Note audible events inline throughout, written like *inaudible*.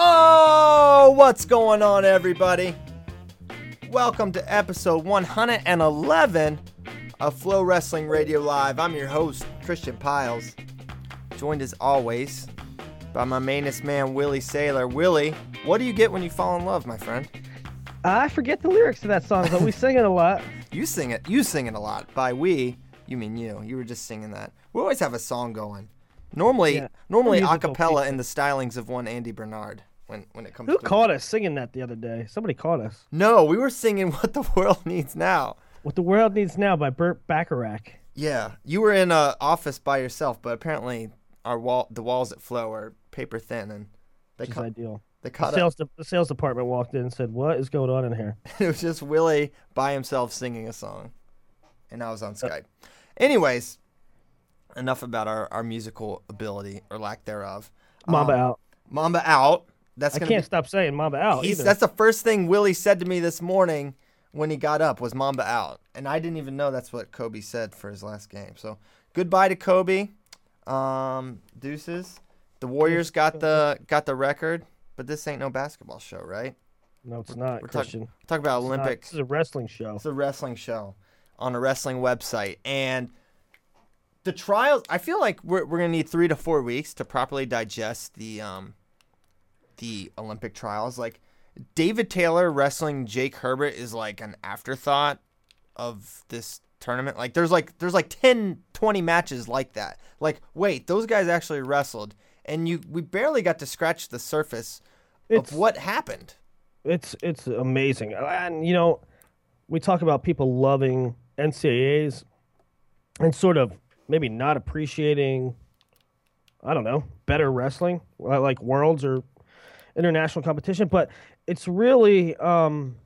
Oh, what's going on, everybody? Welcome to episode 111 of Flo Wrestling Radio Live. I'm your host, Christian Pyles, joined as always by my mainest man, Willie Saylor. Willie, what do you get when you fall in love, my friend? I forget the lyrics to that song, but we sing it a lot. *laughs* You sing it. You sing it a lot. By we, you mean you. You were just singing that. We always have a song going. Normally, Yeah, normally a cappella in the stylings of one Andy Bernard. When when it comes Who to caught us singing that the other day? Somebody caught us. no, we were singing *laughs* "What the World Needs Now." What the World Needs Now by Burt Bacharach. Yeah, you were in a office by yourself, but apparently our wall, the walls at Flo are paper thin, and they Which caught, ideal. they The caught up. sales, de- the sales department walked in and said, What is going on in here? *laughs* It was just Willie by himself singing a song, and I was on Skype. Anyways, enough about our, our musical ability or lack thereof. Mamba Um, out. Mamba out. That's I can't be- stop saying Mamba out either. that's the first thing Willie said to me this morning when he got up was Mamba out, and I didn't even know that's what Kobe said for his last game. So goodbye to Kobe. Um, deuces. The Warriors got the got the record, but this ain't no basketball show, right? no, it's not, We're Christian. talking talk about It's not. This is a wrestling show. It's a wrestling show on a wrestling website, and the trials. I feel like we're we're gonna need three to four weeks to properly digest the um the Olympic trials. Like David Taylor wrestling Jake Herbert is like an afterthought of this tournament. Like there's like there's like 10 20 matches like that. Like wait, those guys actually wrestled and you we barely got to scratch the surface It's- of what happened. It's it's amazing, and you know, we talk about people loving NCAA's and sort of maybe not appreciating, I don't know, better wrestling like worlds or international competition. But it's really um,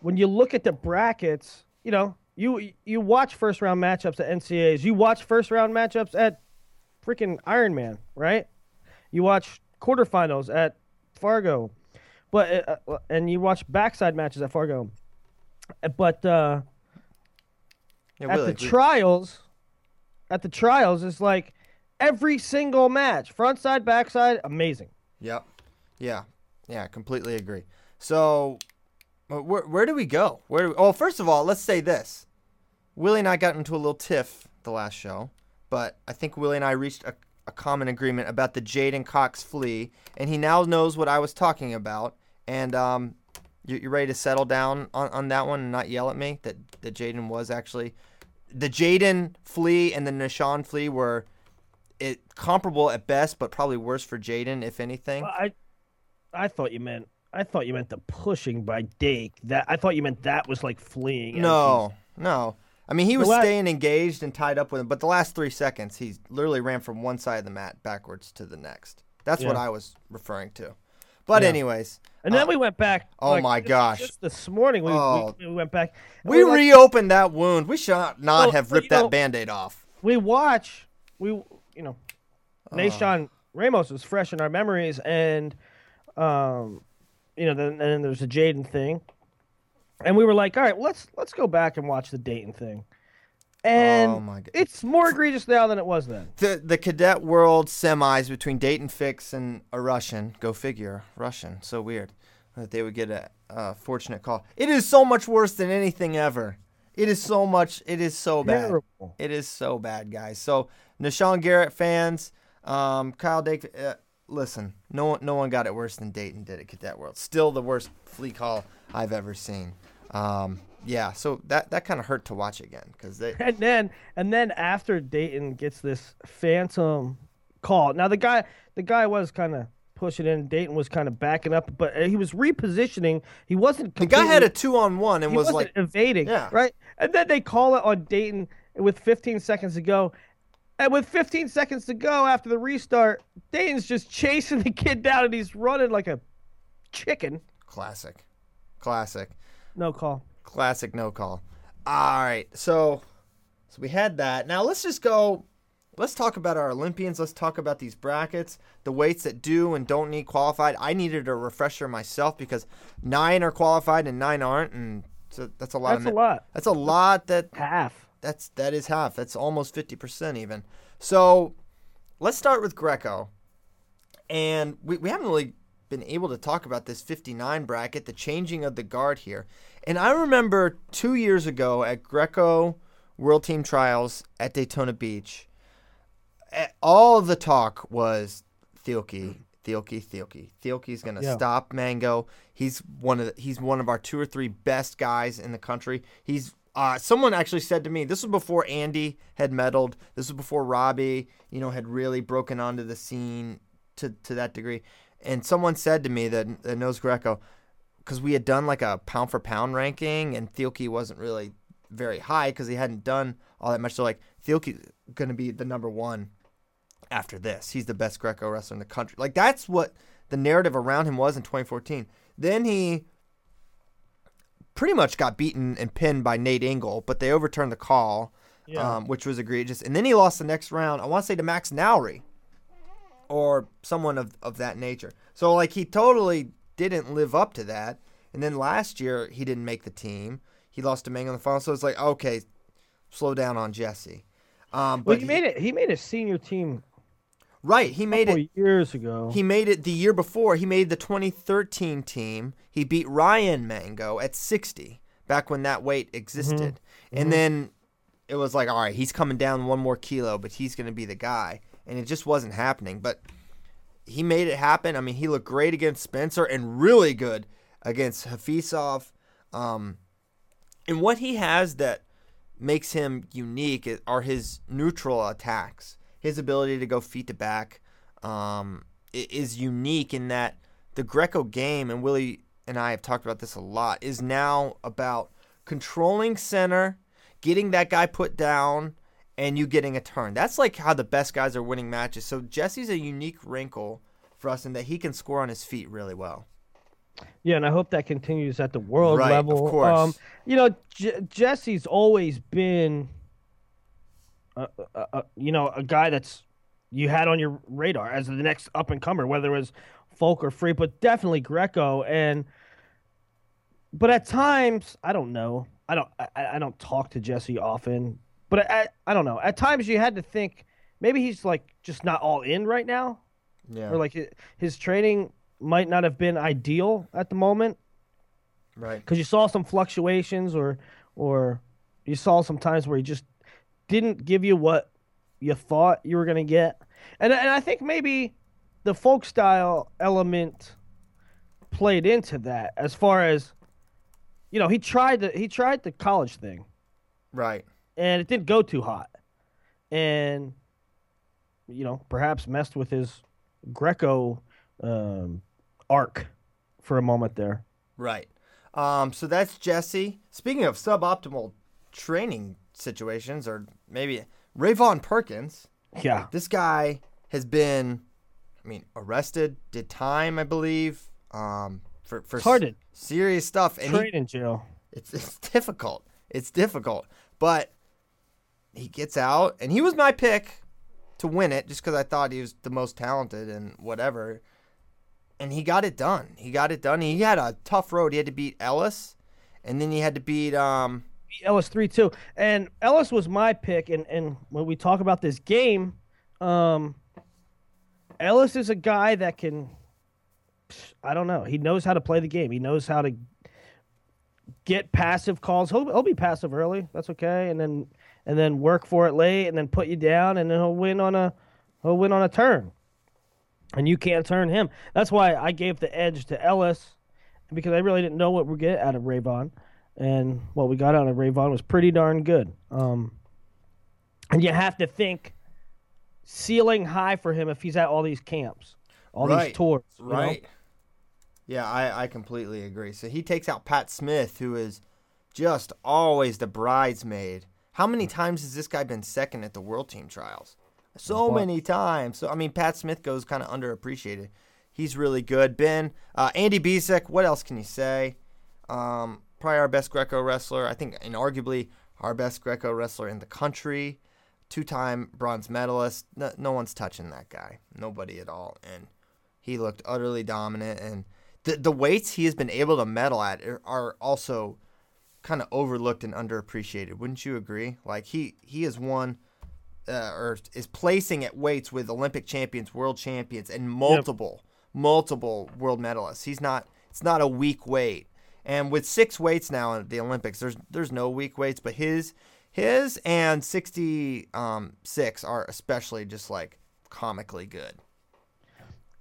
when you look at the brackets, you know, you you watch first round matchups at NCAA's, you watch first round matchups at freaking Ironman, right? You watch quarterfinals at Fargo, but uh, uh, and you watch backside matches at Fargo. But uh, Yeah, at the we- trials, at the trials, it's like every single match, front side, backside, amazing. Yep. Yeah. Yeah. Completely agree. So, uh, where where do we go? Where? Do we, oh, first of all, let's say this. Willie and I got into a little tiff the last show, but I think Willie and I reached a, a common agreement about the J'den Cox flea, and he now knows what I was talking about. And um, you, you ready to settle down on, on that one and not yell at me that that J'den was actually the J'den flea and the Nahshon flea were it comparable at best, but probably worse for J'den if anything. I, I thought you meant. I thought you meant the pushing by Dake. That I thought you meant that was like fleeing. No, no. I mean, he was la- staying engaged and tied up with him, but the last three seconds, he literally ran from one side of the mat backwards to the next. That's what I was referring to. But Yeah. anyways, And then uh, we went back. oh like, my gosh. Just this morning we, Oh. we, we went back. we were like- reopened that wound. We should not Well, have ripped that know- band-aid off. we watch we you know Uh. Nahshon Ramos was fresh in our memories and um you know then then there's a J'den thing and we were like all right let's let's go back and watch the Daton thing and Oh my God. it's more egregious now than it was then The the cadet world semis between Daton Fix and a Russian. Go figure, Russian. So weird that they would get a, a fortunate call. It is so much worse than anything ever. It is so much. It is so bad. Terrible. It is so bad, guys. So, Nahshon Garrett fans, um, Kyle Dake, uh, listen, no one, no one got it worse than Daton did at Cadet World. Still the worst flea call I've ever seen. Um, yeah, so that that kind of hurt to watch again because they. And then and then after Daton gets this phantom call. Now the guy the guy was kind of pushing in. Daton was kind of backing up, but he was repositioning. He wasn't. The guy had a two on one and he was wasn't like, evading. Yeah. Right. And then they call it on Daton with 15 seconds to go. And with 15 seconds to go after the restart, Daton's just chasing *laughs* the kid down and he's running like a chicken. classic, classic. No call. Classic no call. All right, so so we had that. Now let's just go. Let's talk about our Olympians. Let's talk about these brackets, the weights that do and don't need qualified. I needed a refresher myself because nine are qualified and nine aren't, and so that's a lot. That's a lot. That's a lot. That Half. That's that is half. That's almost fifty percent even. So let's start with Greco, and we, we haven't really been able to talk about this 59 bracket, the changing of the guard here. And I remember two years ago at Greco World Team Trials at Daytona Beach, eh, all of the talk was Thielke, Thielke, Thielke. Thielke's gonna Yeah. stop Mango. He's one of the, he's one of our two or three best guys in the country. He's uh, someone actually said to me, this was before Andy had medaled. This was before Robbie, you know, had really broken onto the scene to to that degree. And someone said to me that, that knows Greco, because we had done like a pound for pound ranking, and Thielke wasn't really very high because he hadn't done all that much. So like Thielke's going to be the number one after this. He's the best Greco wrestler in the country. Like that's what the narrative around him was in 2014. Then he pretty much got beaten and pinned by Nate Engel, but they overturned the call, Yeah. um, which was egregious. And then he lost the next round. I want to say to Max Nowry or someone of, of that nature. So like he totally didn't live up to that. And then last year he didn't make the team. He lost to Mango in the final. So it's like okay, slow down on Jesse. Um, Well, but he made it. He made a senior team right. He made it. years ago. He made it the year before. He made the 2013 team. He beat Ryan Mango at 60, back when that weight existed. And then it was like, all right, he's coming down one more kilo, but he's going to be the guy. And it just wasn't happening. But he made it happen. I mean, he looked great against Spencer and really good against Hafizov. Um, and what he has that makes him unique are his neutral attacks. His ability to go feet to back um, is unique in that the Greco game, and Willie and I have talked about this a lot, is now about controlling center, getting that guy put down, and you getting a turn. That's like how the best guys are winning matches. So Jesse's a unique wrinkle for us in that he can score on his feet really well. Yeah, and I hope that continues at the world Right, of level. course. Um, you know, J- Jesse's always been, you know, a guy that's you had on your radar as the next up and comer, whether it was folk or free, but definitely Greco. And but at times, I don't know. I don't. I, I don't talk to Jesse often, but I, I don't know. At times, you had to think maybe he's like just not all in right now Yeah. or like his training might not have been ideal at the moment right. because you saw some fluctuations or or you saw some times where he just didn't give you what you thought you were going to get and, and i think maybe the folk style element played into that as far as you know he tried the he tried the college thing Right. and it didn't go too hot and you know perhaps messed with his greco um, arc for a moment there Right. Um, so that's Jesse. Speaking of suboptimal training situations, or maybe RaVaughn Perkins, yeah this guy has been, I mean, arrested, did time, I believe, um, for for s- serious stuff, and train in jail it's it's difficult. It's difficult, but he gets out, and he was my pick to win it, just because I thought he was the most talented and whatever. And he got it done. He got it done. He had a tough road. He had to beat Ellis, and then he had to beat um. Ellis three two, and Ellis was my pick. And and when we talk about this game, um, Ellis is a guy that can. I don't know. He knows how to play the game. He knows how to get passive calls. He'll he'll be passive early. That's okay, and then and then work for it late, and then put you down, and then he'll win on a he'll win on a turn, and you can't turn him. That's why I gave the edge to Ellis because I really didn't know what we get out of RaVaughn, and what we got out of RaVaughn was pretty darn good. Um, and you have to think ceiling high for him if he's at all these camps, all Right. these tours. you know? Right. Yeah, I, I completely agree. So he takes out Pat Smith, who is just always the bridesmaid. How many times has this guy been second at the World Team Trials? So many times. So I mean, Pat Smith goes kind of underappreciated. He's really good. Ben, uh, Andy Bisek. What else can you say? Um, probably our best Greco wrestler. I think, and arguably our best Greco wrestler in the country. Two-time bronze medalist. No, no one's touching that guy. Nobody at all. And he looked utterly dominant. And the the weights he has been able to medal at are, are also kind of overlooked and underappreciated. Wouldn't you agree? Like he he has won uh, or is placing at weights with Olympic champions, world champions, and multiple multiple world medalists. He's not it's not a weak weight. And with six weights now at the Olympics, there's there's no weak weights, but his his and 66 um, are especially just like comically good.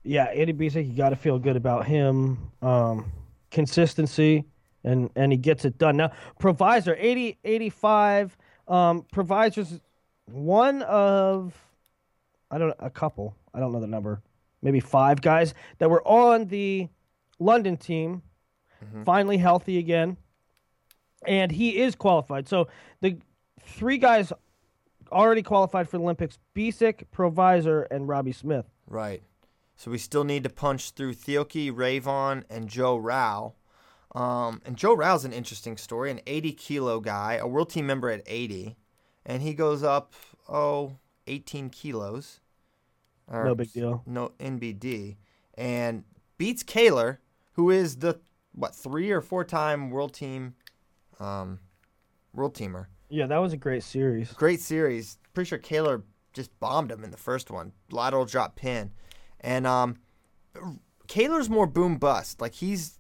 yeah, Andy Bisek, you got to feel good about him. Um, consistency, and and he gets it done. Now, Provisor 80, 85. Um, Provisor's one of, I don't a couple. I don't know the number. Maybe five guys that were on the London team, finally healthy again, and he is qualified. So the three guys already qualified for the Olympics: Bisek, Provisor, and Robbie Smith. Right. So we still need to punch through Thielke, RaVaughn, and Joe Rau. Um, and Joe Rau's an interesting story, an 80 kilo guy, a world team member at 80, and he goes up, oh, 18 kilos. No big deal. No NBD. And beats Kaler, who is the, what, three or four time world team, um, world teamer. Yeah, that was a great series. Great series. Pretty sure Kaler just bombed him in the first one. Lateral drop pin. And um Kaler's more boom bust. Like he's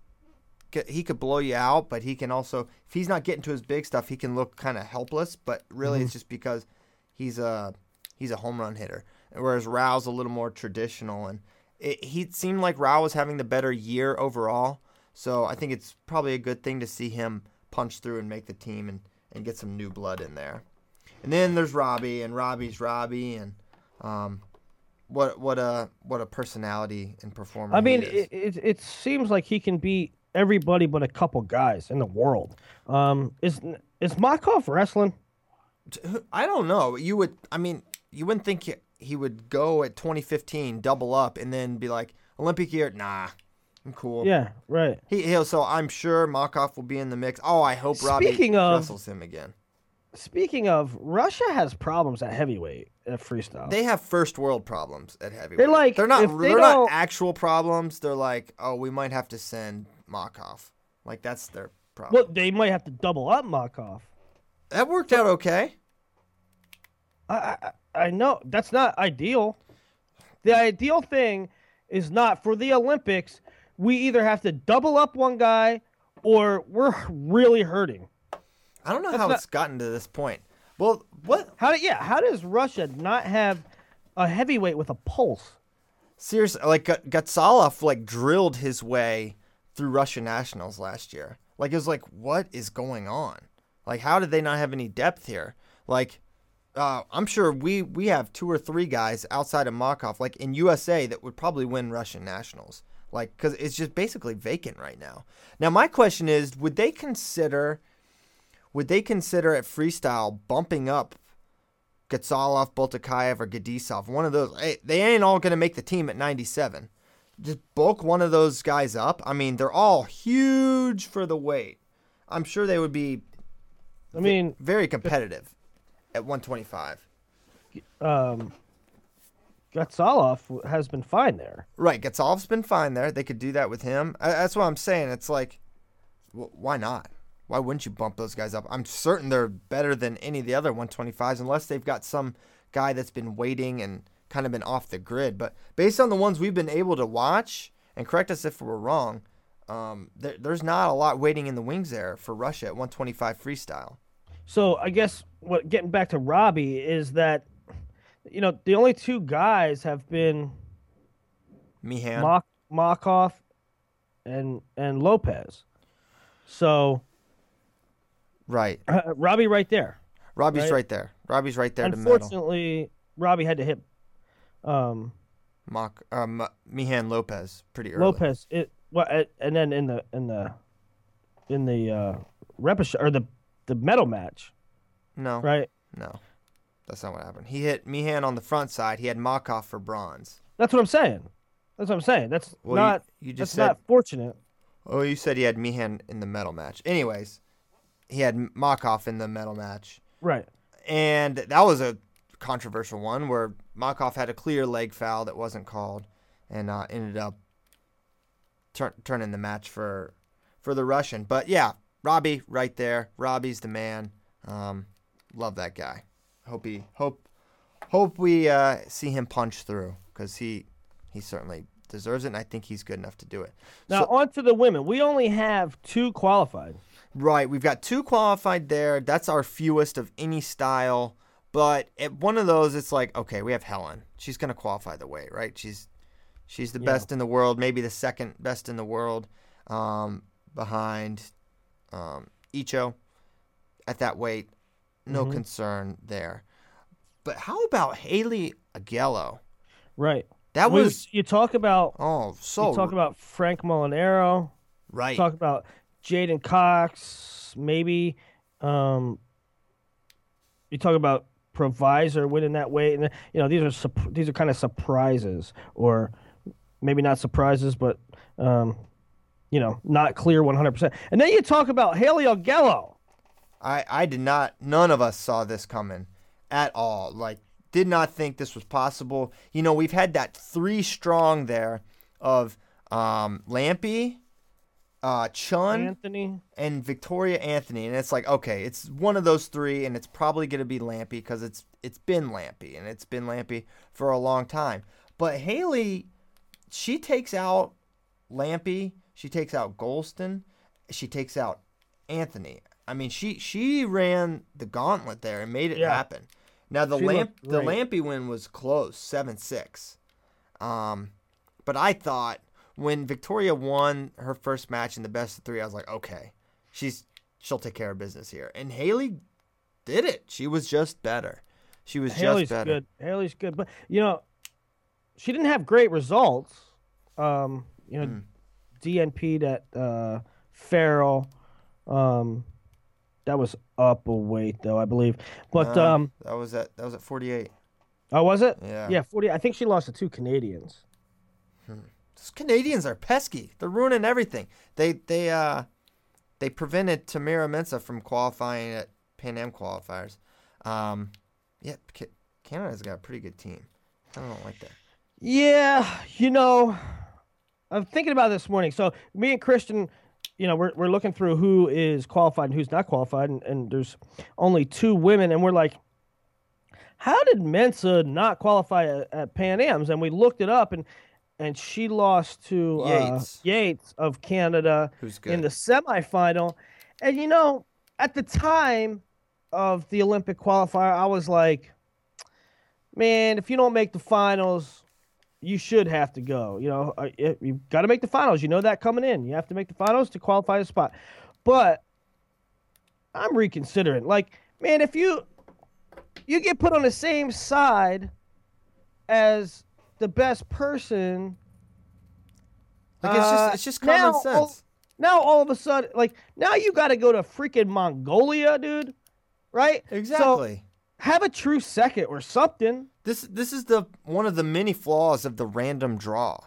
he could blow you out, but he can also if he's not getting to his big stuff, he can look kind of helpless, but really it's just because he's a he's a home run hitter. Whereas Rau's a little more traditional and it, he seemed like Rau was having the better year overall. So I think it's probably a good thing to see him punch through and make the team and, and get some new blood in there. And then there's Robbie, and Robbie's Robbie, and um, what what a what a personality and performer. I mean, it, it it seems like he can beat everybody but a couple guys in the world. Um, is is Makhov wrestling? I don't know. You would, I mean, you wouldn't think he, he would go at 2015, double up, and then be like Olympic year. Nah, I'm cool. Yeah, right. He, he'll. So I'm sure Makhov will be in the mix. Oh, I hope Robbie Speaking of- wrestles him again. Speaking of, Russia has problems at heavyweight at freestyle. They have first world problems at heavyweight. They're like, they're not they they're not actual problems. They're like, oh, we might have to send Makhov. Like that's their problem. well, they might have to double up Makhov. that worked out okay. I, I I know that's not ideal. The ideal thing is not for the Olympics. We either have to double up one guy, or we're really hurting. I don't know That's how not- it's gotten to this point. Well, what How do, yeah? How does Russia not have a heavyweight with a pulse? seriously? Like Gat- Gatsalov like drilled his way through Russian nationals last year. Like it was like, what is going on? Like how did they not have any depth here? Like uh, I'm sure we we have two or three guys outside of Makhov, like in USA, that would probably win Russian nationals. Like because it's just basically vacant right now. Now my question is, would they consider? Would they consider at freestyle bumping up Gatsalov, Boltukaev, or Gadisov? One of those. Hey, they ain't all going to make the team at 97. Just bulk one of those guys up. I mean, they're all huge for the weight. I'm sure they would be I mean, very competitive at 125. um, Gatsalov has been fine there. Right, Gatsalov's been fine there. They could do that with him. That's what I'm saying. It's like, wh- why not? Why wouldn't you bump those guys up? I'm certain they're better than any of the other 125s, unless they've got some guy that's been waiting and kind of been off the grid. But based on the ones we've been able to watch, and correct us if we're wrong, um, there, there's not a lot waiting in the wings there for Russia at 125 freestyle. So I guess what getting back to Robbie is that you know the only two guys have been Mijain. Makhov and and Lopez. So right. uh, *laughs* Robbie right there. Robbie's right. right, there. Robbie's right there. Unfortunately, Robbie had to hit um, Mock, um, Mijain Lopez pretty early. Lopez. It well, and then in the in the in the uh, repech or the the medal match, No. right? No. That's not what happened. He hit Mijain on the front side. He had Makhov for bronze. That's what I'm saying. That's what I'm saying. That's Well, not. you that's just said- not fortunate. Oh, you said he had Mijain in the medal match. Anyways, he had Makhov in the medal match. Right. And that was a controversial one where Makhov had a clear leg foul that wasn't called and uh, ended up turn, turning the match for for the Russian. But yeah, Robbie right there. Robbie's the man. Um, love that guy. Hope he hope hope we uh, see him punch through because he he certainly deserves it, and I think he's good enough to do it. Now on to the women. We only have two qualified. Right, we've got two qualified there. That's our fewest of any style. But at one of those, it's like, okay, we have Helen. She's gonna qualify the weight, right? She's she's the Yeah. best in the world, maybe the second best in the world, um, behind um, Icho at that weight. No Mm-hmm. concern there. But how about Haley Augello? Right. That was you talk about oh so you talk about Frank Molinaro. right. Talk about J'den Cox. Maybe. Um, you talk about Provisor winning that weight, and you know these are these are kind of surprises, or maybe not surprises, but um, you know not clear one hundred percent. And then you talk about Haley Augello. I, I did not, none of us saw this coming at all. Like, did not think this was possible. You know, we've had that three strong there of um, Lampe, uh, Chun, Anthony. and Victoria Anthony. And it's like, okay, it's one of those three, and it's probably going to be Lampe because it's, it's been Lampe, and it's been Lampe for a long time. But Haley, she takes out Lampe, she takes out Golston, she takes out Anthony. I mean, she she ran the gauntlet there and made it Yeah. happen. Now the She lamp the. Lampe win was close, seven six. Um, but I thought when Victoria won her first match in the best of three, I was like, okay, she's she'll take care of business here. And Haley did it. She was just better. She was Haley's just better. good. Haley's good, but you know, she didn't have great results. Um, you know, Hmm. DNP that uh, Farrell. Um, that was up a weight though, I believe. But Uh, um, that was at that was at forty eight. oh, was it? Yeah. Yeah, forty. I think she lost to two Canadians. Those Canadians are pesky. They're ruining everything. They they uh they prevented Tamyra Mensah from qualifying at Pan Am qualifiers. Um, yeah, Canada's got a pretty good team. I don't like that. Yeah, you know, I'm thinking about this morning. So me and Christian, you know, we're we're looking through who is qualified and who's not qualified, and, and there's only two women, and we're like, how did Mensah not qualify at, at Pan Am's? And we looked it up, and and she lost to uh, Yeats. Yeats of Canada in the semifinal. And you know, at the time of the Olympic qualifier, I was like, man, if you don't make the finals, you should have to go. You know, you've got to make the finals. You know that coming in. You have to make the finals to qualify the spot. But I'm reconsidering. Like, man, if you you get put on the same side as the best person, Like it's uh, just it's just common sense. all- now all of a sudden, like now you got to go to freaking Mongolia, dude. Right? So exactly. Have a true second or something. This this is the one of the many flaws of the random draw.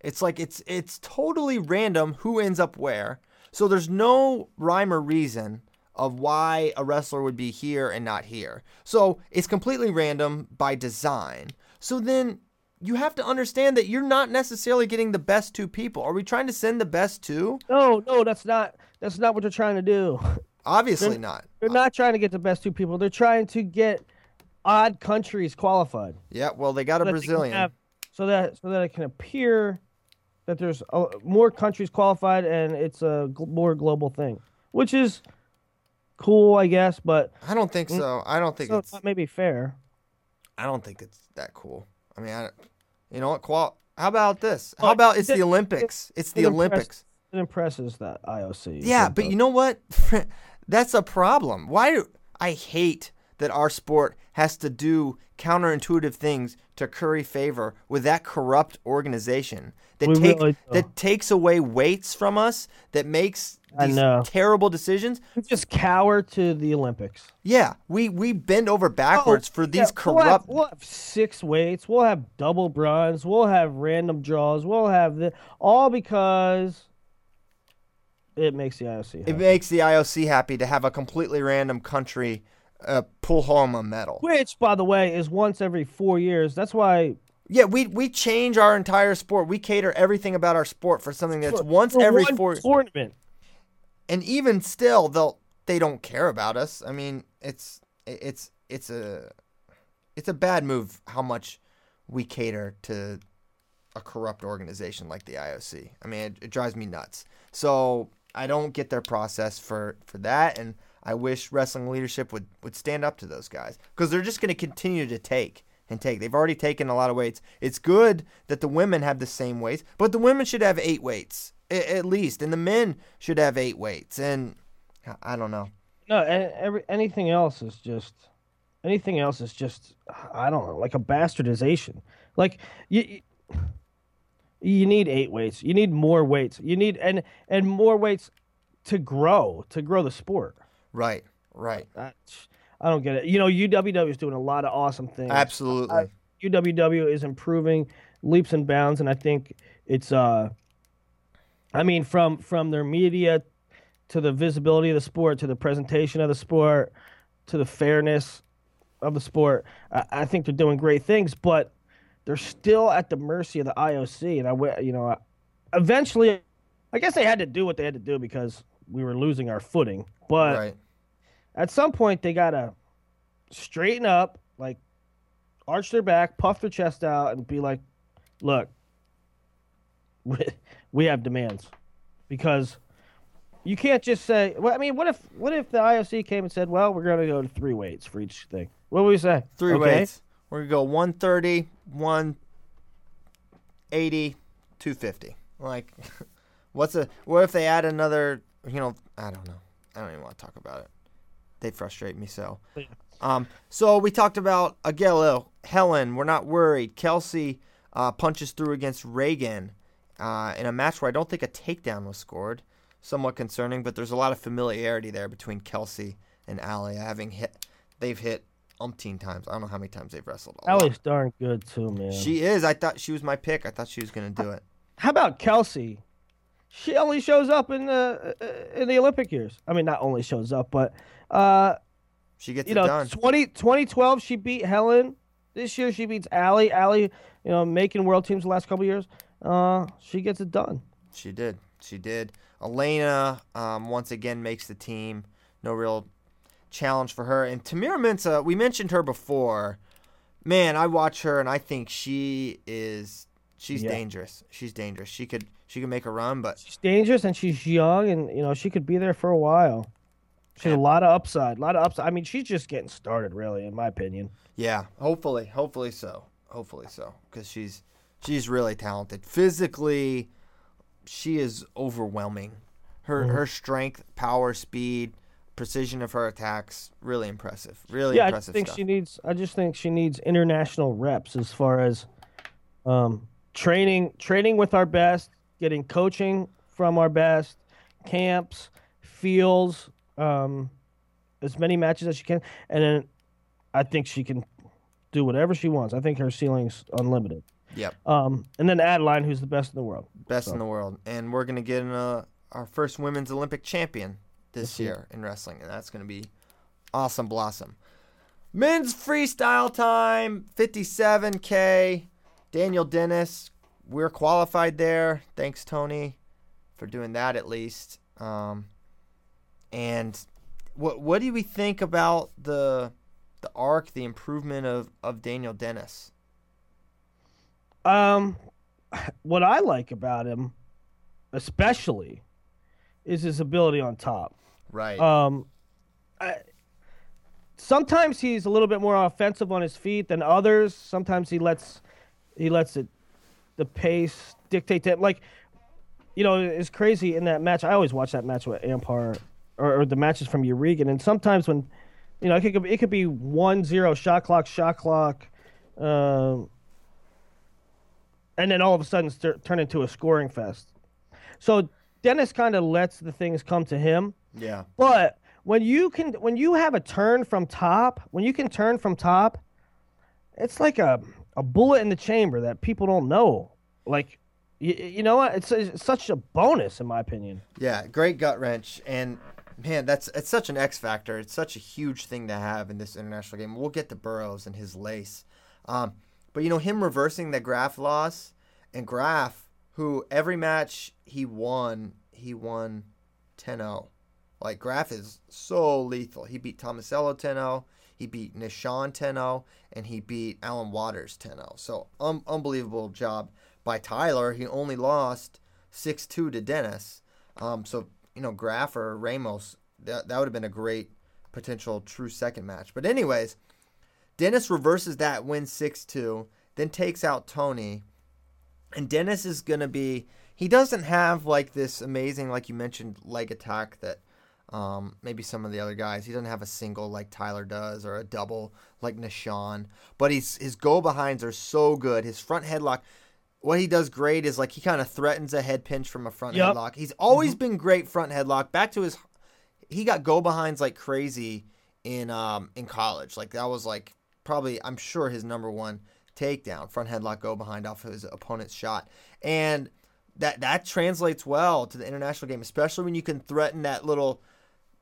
It's like it's it's totally random who ends up where. So there's no rhyme or reason of why a wrestler would be here and not here. So it's completely random by design. So then you have to understand that you're not necessarily getting the best two people. Are we trying to send the best two? No, no, that's not that's not what they're trying to do. *laughs* Obviously not. They're not trying to get the best two people. They're trying to get odd countries qualified. Yeah, well they got a so can Brazilian. have- so that so that it can appear that there's uh, more countries qualified and it's a gl- more global thing, which is cool, I guess. But I don't think so. I don't think so it's. it's maybe fair. I don't think it's that cool. I mean, I, you know what? Qual. How about this? How about it's the Olympics? It's the Olympics. It impresses that IOC. Yeah, but you know what? *laughs* That's a problem. Why do I hate that our sport has to do counterintuitive things to curry favor with that corrupt organization that We take really that takes away weights from us, that makes these terrible decisions. We just cower to the Olympics. Yeah, we we bend over oh, backwards for Oh, these yeah, We'll have, corrupt. we'll have six weights. We'll have double bronze. We'll have random draws. We'll have the all because it makes the IOC. It happy. makes the IOC happy to have a completely random country uh, pull home a medal. Which, by the way, is once every four years. That's why Yeah, we we change our entire sport. We cater everything about our sport for something that's for- once for every four. tournament. And even still, they'll they don't care about us. I mean, it's it's it's a it's a bad move how much we cater to a corrupt organization like the IOC. I mean, it, it drives me nuts. So I don't get their process for for that, and I wish wrestling leadership would would stand up to those guys because they're just going to continue to take and take. They've already taken a lot of weights. It's good that the women have the same weights, but the women should have eight weights at least, and the men should have eight weights. And I- don't know. No, every anything else is just anything else is just I don't know, like a bastardization. Like you. you you need eight weights. You need more weights. You need and and more weights to grow to grow the sport. Right, right, I, I don't get it. You know, UWW is doing a lot of awesome things. absolutely. UWW is improving leaps and bounds, and I think it's. uh I mean, from from their media to the visibility of the sport to the presentation of the sport to the fairness of the sport, I, I think they're doing great things, but they're still at the mercy of the IOC, and I, you know, eventually, I guess they had to do what they had to do because we were losing our footing, but right. at some point they gotta straighten up, like arch their back, puff their chest out, and be like, "Look, *laughs* we, we have demands," because you can't just say. Well, I mean, what if what if the IOC came and said, "Well, we're gonna go to three weights for each thing"? What would we say? Three Okay. weights. We're gonna go 130, 180, 250. Like, *laughs* what's a? What if they add another? You know, I don't know. I don't even want to talk about it. They frustrate me so. Um, so we talked about Augello, Helen. We're not worried. Kelsey uh, punches through against Ragan uh, in a match where I don't think a takedown was scored. Somewhat concerning, but there's a lot of familiarity there between Kelsey and Alli. Having hit, they've hit umpteen times. I don't know how many times they've wrestled. Alli's darn good too, man. She is. I thought she was my pick. I thought she was going to do it. How about Kelsey? She only shows up in the uh, in the Olympic years. I mean, not only shows up, but uh, She gets you it know, done. 20, 2012 she beat Helen. This year she beats Alli. Alli, you know, making world teams the last couple years. Uh, she gets it done. She did. She did. Elena um, once again makes the team. No real challenge for her. And Tamyra Mensah, we mentioned her before. Man, I watch her and I think she is she's Yeah. dangerous. She's dangerous. She could she could make a run, but She's dangerous and she's young, and you know she could be there for a while. She has a lot of upside. A lot of upside. I mean, she's just getting started, really, in my opinion. yeah, hopefully, hopefully so. Hopefully so cuz she's she's really talented. Physically, she is overwhelming. Her Mm-hmm. her strength, power, speed, precision of her attacks, really impressive. Really yeah, I impressive just think stuff. she needs. I just think she needs international reps as far as um, training, training with our best, getting coaching from our best, camps, fields, um, as many matches as she can, and then I think she can do whatever she wants. I think her ceiling's unlimited. Yep. Um, and then Adeline, who's the best in the world. best in the world, and we're gonna get uh, our first women's Olympic champion this year in wrestling, and that's gonna be awesome blossom. Men's freestyle time, 57k. Daniel Dennis, we're qualified there. Thanks, Tony, for doing that at least. Um, and what what do we think about the the arc, the improvement of of Daniel Dennis? Um, what I like about him, especially, is his ability on top. Right. Um, I, sometimes he's a little bit more offensive on his feet than others. Sometimes he lets he lets it the pace dictate that. Like, you know, it's crazy in that match. I always watch that match with Ampar or, or the matches from Yarygin, and sometimes when you know it could it could be one zero shot clock, shot clock. Um, and then all of a sudden st- turn into a scoring fest. So Dennis kind of lets the things come to him. Yeah. But when you can, when you have a turn from top, when you can turn from top, it's like a a bullet in the chamber that people don't know. Like, you, you know what? It's, it's such a bonus in my opinion. Yeah, great gut wrench, and man, that's it's such an X factor. It's such a huge thing to have in this international game. We'll get to Burrows and his lace, um, but you know him reversing the Graff loss, and Graff, who every match he won, he won 10-0. Like Graff is so lethal. He beat Tomasello 10-0, he beat Nahshon 10-0, and he beat Alan Waters 10-0. So um, unbelievable job by Tyler. He only lost 6-2 to Dennis. Um, so you know, Graff or Ramos, that that would have been a great potential true second match. But anyways, Dennis reverses that, six two, then takes out Tony, and Dennis is gonna be. He doesn't have like this amazing, like you mentioned, leg attack that um, maybe some of the other guys. He doesn't have a single like Tyler does or a double like Nishan. But he's his go behinds are so good. His front headlock what he does great is like he kind of threatens a head pinch from a front Yep. headlock. He's always been great front headlock. Back to his, he got go behinds like crazy in um in college. Like that was like probably I'm sure his number one takedown front headlock go behind off his opponent's shot, and that that translates well to the international game, especially when you can threaten that little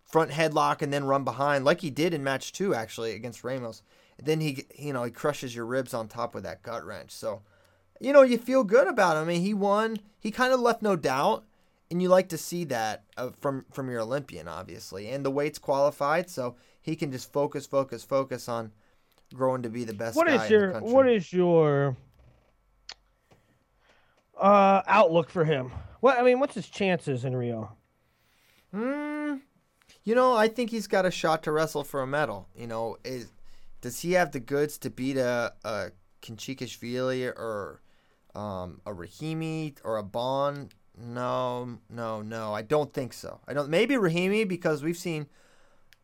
front headlock and then run behind like he did in match two actually against Ramos. And Then he you know he crushes your ribs on top with that gut wrench. So you know, you feel good about him. I mean, he won. He kind of left no doubt, and you like to see that uh, from from your Olympian, obviously. And the weight's qualified, so he can just focus, focus, focus on growing to be the best What guy is your what is your uh, outlook for him? What I mean, what's his chances in Rio? Mm, you know, I think he's got a shot to wrestle for a medal. You know, is does he have the goods to beat a a Khinchegashvili or um, a Rahimi or a Bond? No, no, no. I don't think so. I don't. Maybe Rahimi because we've seen.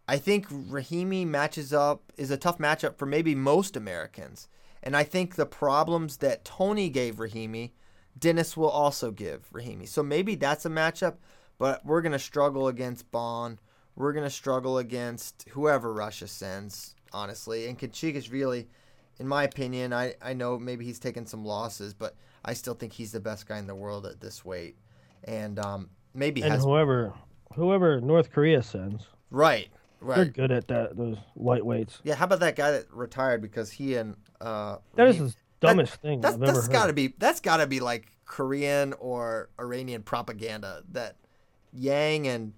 I think Rahimi matches up is a tough matchup for maybe most Americans, and I think the problems that Tony gave Rahimi, Dennis will also give Rahimi. So maybe that's a matchup, but we're gonna struggle against Bond. We're gonna struggle against whoever Russia sends, honestly. And Khinchegashvili, in my opinion, I, I know maybe he's taken some losses, but I still think he's the best guy in the world at this weight. And um, maybe And has whoever whoever North Korea sends, right, right, they're good at that those lightweights. Yeah, how about that guy that retired because he and uh That is the dumbest thing that's I've that's ever heard. got to be that's got to be like Korean or Iranian propaganda that Yang and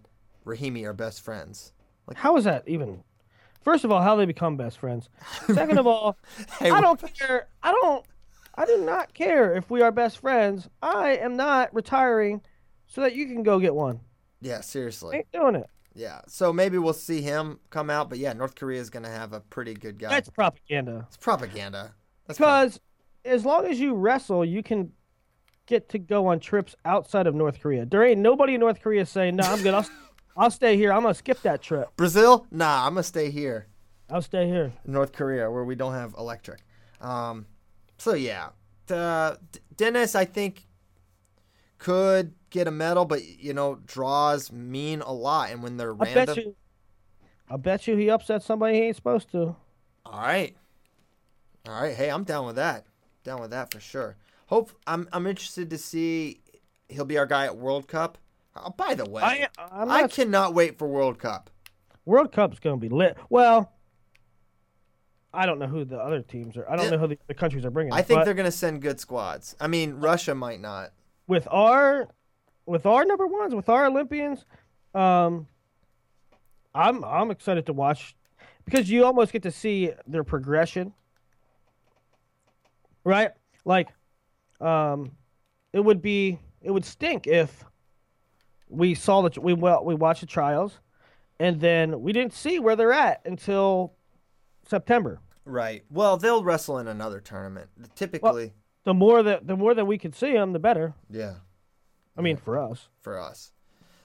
Rahimi are best friends. How is that even? First of all, how they become best friends. Second of all, *laughs* Hey, I don't care. I don't. I do not care if we are best friends. I am not retiring so that you can go get one. Yeah, I seriously. ain't doing it. Yeah. So maybe we'll see him come out, but yeah, North Korea is going to have a pretty good guy. That's propaganda. it's propaganda. That's Because as long as you wrestle, you can get to go on trips outside of North Korea. There ain't nobody in North Korea saying, "No, I'm good. I'll, stay here. I'm gonna skip that trip. Brazil? Nah, I'm going to stay here. I'll stay here." North Korea, where we don't have electric. Um, so yeah, uh, Dennis, I think could get a medal, but you know, draws mean a lot, and when they're I random, bet you. I bet you he upset somebody he ain't supposed to. all right, all right. Hey, I'm down with that. Down with that for sure. Hope I'm I'm interested to see he'll be our guy at World Cup. Oh, by the way, I, I cannot wait for World Cup. World Cup's gonna be lit. Well, I don't know who the other teams are. I don't know who the, the countries are bringing. I think they're gonna send good squads. I mean, Russia might not. with our with our number ones, with our Olympians, um, I'm I'm excited to watch because you almost get to see their progression, right? Like, um, it would be it would stink if we saw the we well we watched the trials, and then we didn't see where they're at until September. Right. Well, they'll wrestle in another tournament. Typically, The more that the more that we can see them, the better. yeah, I mean, for us. for us.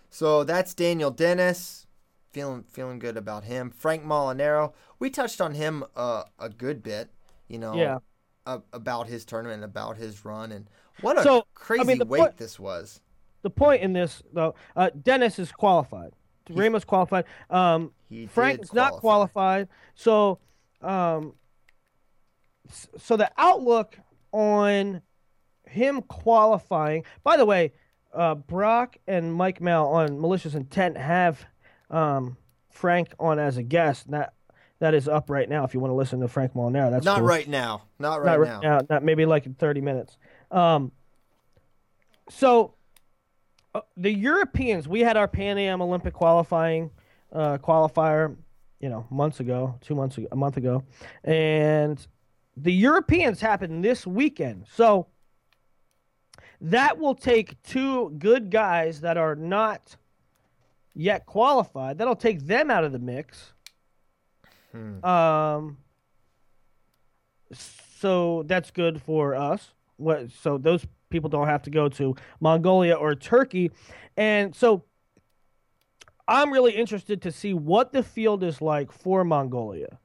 So that's Daniel Dennis. Feeling feeling good about him. Frank Molinaro. We touched on him uh, a good bit. You know. Yeah. about his tournament, about his run, and what a So, I crazy mean, weight point- this was. The point in this though, uh, Dennis is qualified. Ramos qualified. Um, He Frank is not qualified. So, um, so the outlook on him qualifying. By the way, uh, Brock and Mike Mal on Malicious Intent have um, Frank on as a guest. That that is up right now. If you want to listen to Frank Molinaro, that's Not cool. right now. Not right not now. now. Not maybe like in thirty minutes. Um, so uh, the Europeans, we had our Pan Am Olympic qualifying uh, qualifier, you know, months ago, two months ago, a month ago, and the Europeans happened this weekend. So that will take two good guys that are not yet qualified. That'll take them out of the mix. Um, so that's good for us. What? So those people don't have to go to Mongolia or Turkey, and so I'm really interested to see what the field is like for Mongolia,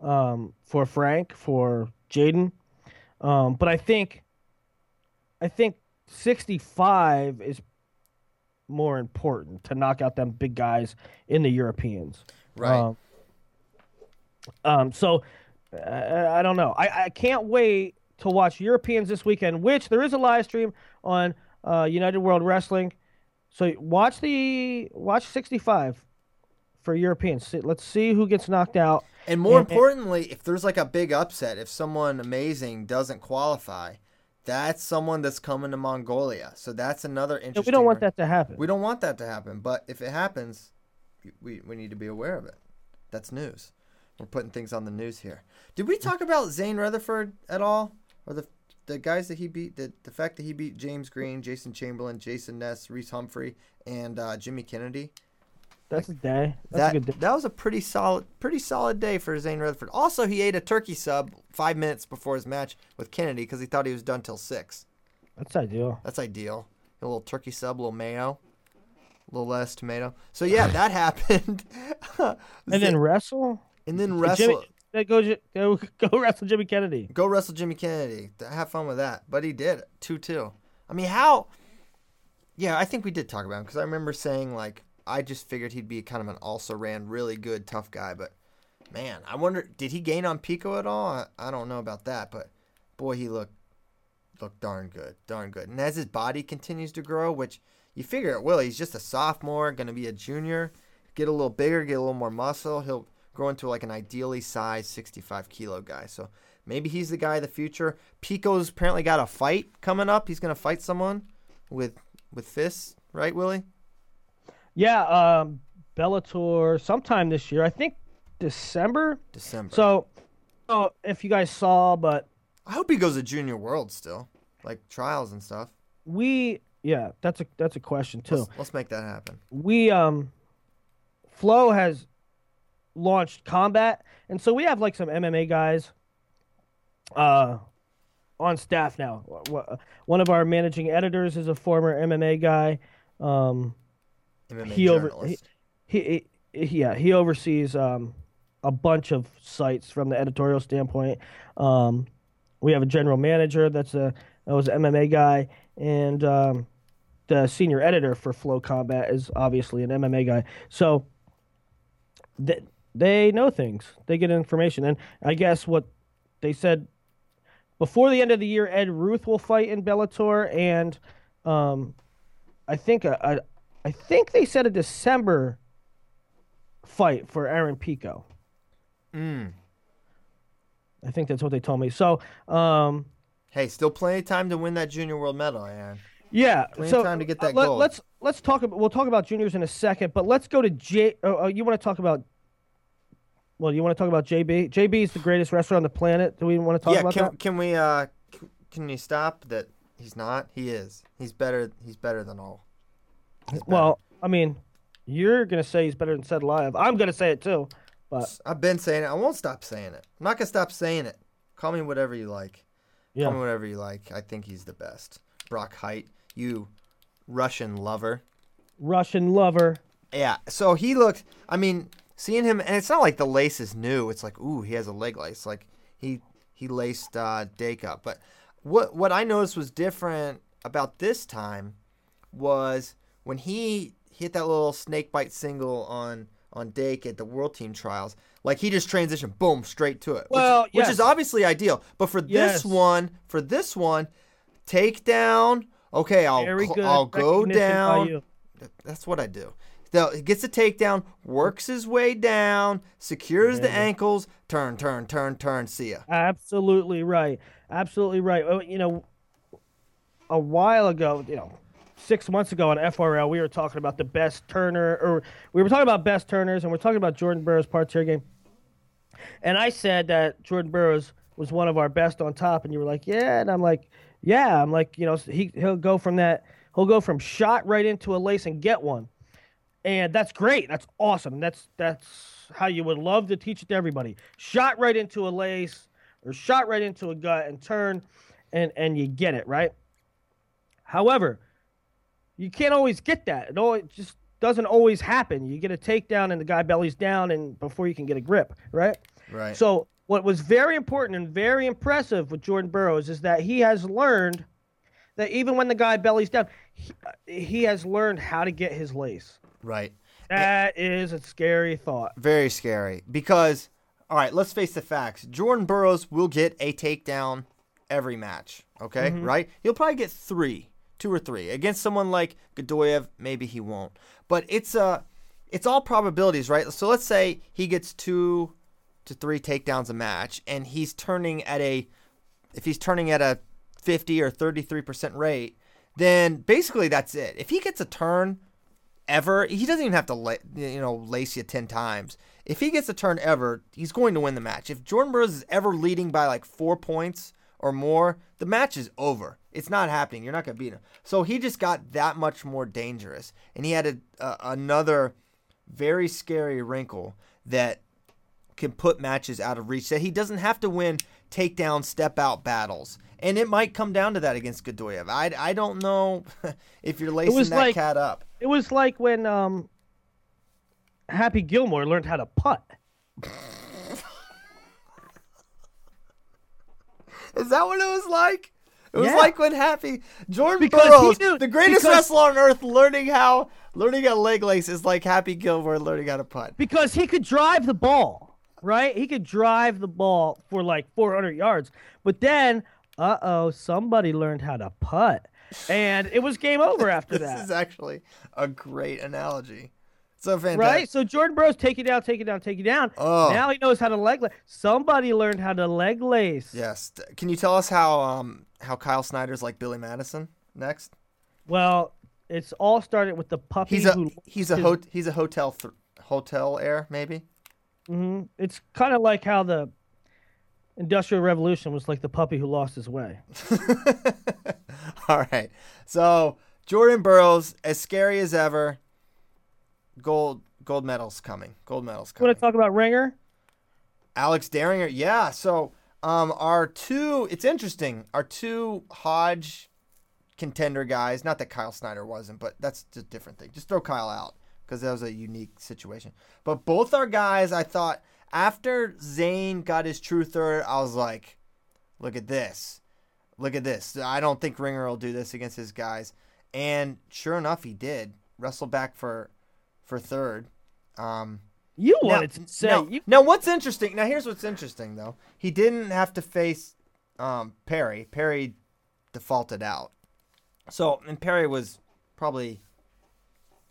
um, for Frank, for J'den. Um, but I think, I think 65 is more important to knock out them big guys in the Europeans. Right. Um, um, so uh, I don't know. I, I can't wait to watch Europeans this weekend, which there is a live stream on uh, United World Wrestling. So watch the watch 65 for Europeans. Let's see who gets knocked out. And more And- and- importantly, if there's like a big upset, if someone amazing doesn't qualify, that's someone that's coming to Mongolia. So that's another interesting. we don't want that to happen. We don't want that to happen. But if it happens, we, we need to be aware of it. That's news. We're putting things on the news here. Did we talk about Zane Rutherford at all, or the the guys that he beat? The the fact that he beat James Green, Jason Chamberlain, Jason Ness, Reece Humphrey, and uh, Jimmy Kennedy. That's a day. That's that a good day. that was a pretty solid pretty solid day for Zane Rutherford. Also, he ate a turkey sub five minutes before his match with Kennedy because he thought he was done till six. That's ideal. That's ideal. A little turkey sub, a little mayo, a little less tomato. So yeah, that *laughs* happened. And then wrestle. and then Jimmy, then go, go *laughs* go wrestle Jimmy Kennedy. Go wrestle Jimmy Kennedy. Have fun with that. But he did two two. I mean, how? Yeah, I think we did talk about him because I remember saying like I just figured he'd be kind of an also ran really good tough guy. But man, I wonder did he gain on Pico at all? I, I don't know about that, but boy, he looked looked darn good, darn good. And as his body continues to grow, which you figure it will, he's just a sophomore, going to be a junior, get a little bigger, get a little more muscle. He'll grow into like an ideally sized 65 kilo guy. So maybe he's the guy of the future. Pico's apparently got a fight coming up. He's going to fight someone with with fists, right, Willie? Yeah, um, Bellator sometime this year. I think December. December. So, oh, if you guys saw, but I hope he goes to Junior World still, like trials and stuff. we yeah, that's a that's a question too. Let's, let's make that happen. we um Flo has launched combat and so we have like some MMA guys uh on staff now. One of our managing editors is a former MMA guy. Um MMA he over he, he, he yeah, he oversees um a bunch of sites from the editorial standpoint. Um we have a general manager that's a that was an MMA guy and um the senior editor for Flo Combat is obviously an MMA guy. So they, they know things. They get information. And I guess what they said before the end of the year, Ed Ruth will fight in Bellator. And um, I think a, a, I think they said a December fight for Aaron Pico. Mm. I think that's what they told me. So, um, Hey, still plenty of time to win that Junior World medal, Aaron. Yeah, Plenty so of time to get that uh, let, gold. Let's let's talk about we'll talk about juniors in a second, but let's go to J. Oh, you want to talk about? Well, you want to talk about JB? JB is the greatest wrestler on the planet. Do we want to talk yeah, about can that? can we uh can you stop that? He's not. He is. He's better. He's better than all. Well, I mean, you're gonna say he's better than Sadulaev. I'm gonna say it too, but I've been saying it. I won't stop saying it. I'm not gonna stop saying it. Call me whatever you like. yeah. Call me whatever you like. I think he's the best. Brock Height, you Russian lover. Russian lover. Yeah. So he looked. I mean, seeing him, and it's not like the lace is new. It's like, ooh, he has a leg lace. Like he he laced uh, Dake up. But what what I noticed was different about this time was when he hit that little snake bite single on on Dake at the World Team Trials. Like he just transitioned, boom, straight to it. Which, Well, which yes. is obviously ideal. But for Yes. this one, for this one, takedown. Okay, I'll. I'll go down. That's what I do. So he gets a takedown, works his way down, secures the ankles, turn, turn, turn, turn. See ya. Absolutely right. Absolutely right. You know, a while ago, you know, six months ago on FRL, we were talking about the best Turner, or we were talking about best Turners, and we're talking about Jordan Burroughs' parterre game. And I said that Jordan Burroughs was one of our best on top, and you were like, yeah, and I'm like, yeah, I'm like, you know, he he'll go from that, he'll go from shot right into a lace and get one, and that's great, that's awesome, that's that's how you would love to teach it to everybody. Shot right into a lace or shot right into a gut and turn, and and you get it right. However, you can't always get that. It always just doesn't always happen. You get a takedown and the guy bellies down, and before you can get a grip, right? Right. So what was very important and very impressive with Jordan Burroughs is that he has learned that even when the guy bellies down, he, he has learned how to get his lace. Right. That is a scary thought. Very scary because, all right, let's face the facts. Jordan Burroughs will get a takedown every match. Okay, right? He'll probably get three, two or three against someone like Geduev. Maybe he won't, but it's uh, it's all probabilities, right? So let's say he gets two to three takedowns a match, and he's turning at a, if he's turning at a fifty or thirty three percent rate, then basically that's it. If he gets a turn ever, he doesn't even have to la- you know lace you ten times. If he gets a turn ever, he's going to win the match. If Jordan Burroughs is ever leading by like four points or more, the match is over. It's not happening. You're not going to beat him. So he just got that much more dangerous, and he had a, another very scary wrinkle that can put matches out of reach. That he doesn't have to win takedown, step out battles. And it might come down to that against Geduev. I, I don't know *laughs* if you're lacing that like- cat up. It was like when um, Happy Gilmore learned how to putt. Is that what it was like? It was Yeah. like when Happy Jordan Because Burroughs, knew- the greatest because- wrestler on earth, learning how learning a leg lace is like Happy Gilmore learning how to putt. because he could drive the ball, right? He could drive the ball for like 400 yards. But then, uh oh, somebody learned how to putt. And it was game over *laughs* after that. This is actually a great analogy. So fantastic. Right? So Jordan Burroughs take it down, take it down, take it down. Oh. Now he knows how to leg lace. Somebody learned how to leg lace. Yes. Can you tell us how um how Kyle Snyder's like Billy Madison next? Well, it's all started with the puppy He's a who he's a ho- he's a hotel th- hotel heir maybe. Mhm. It's kind of like how the Industrial Revolution was like the puppy who lost his way. *laughs* All right. So Jordan Burroughs, as scary as ever. Gold gold medals coming. Gold medals coming. Want to talk about Ringer? Alex Dieringer, yeah. So um, our two, it's interesting. Our two Hodge contender guys. Not that Kyle Snyder wasn't, but that's a different thing. Just throw Kyle out because that was a unique situation. But both our guys, I thought after Zane got his true third, I was like, look at this, look at this. I don't think Ringer will do this against his guys. And sure enough, he did. Wrestle back for for third. Um, You now- wanted to say now, you, now, what's interesting? Now, here's what's interesting though. He didn't have to face um, Perry. Perry defaulted out. So, and Perry was probably,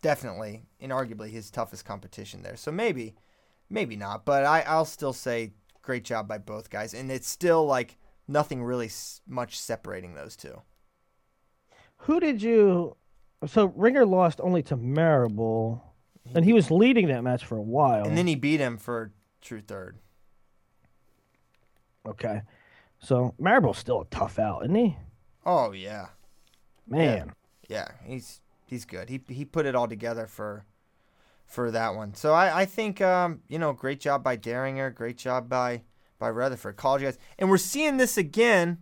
definitely, inarguably his toughest competition there. So maybe, maybe not. But I, I'll still say great job by both guys, and it's still like nothing really s- much separating those two. Who did you? So Ringer lost only to Marable, and he was leading that match for a while. And then he beat him for true third. okay, so Marable's still a tough out, isn't he? Oh yeah, Man. Yeah, he's he's good. He he put it all together for for that one. So I I think um you know great job by Dieringer, great job by by Rutherford, college guys, and we're seeing this again.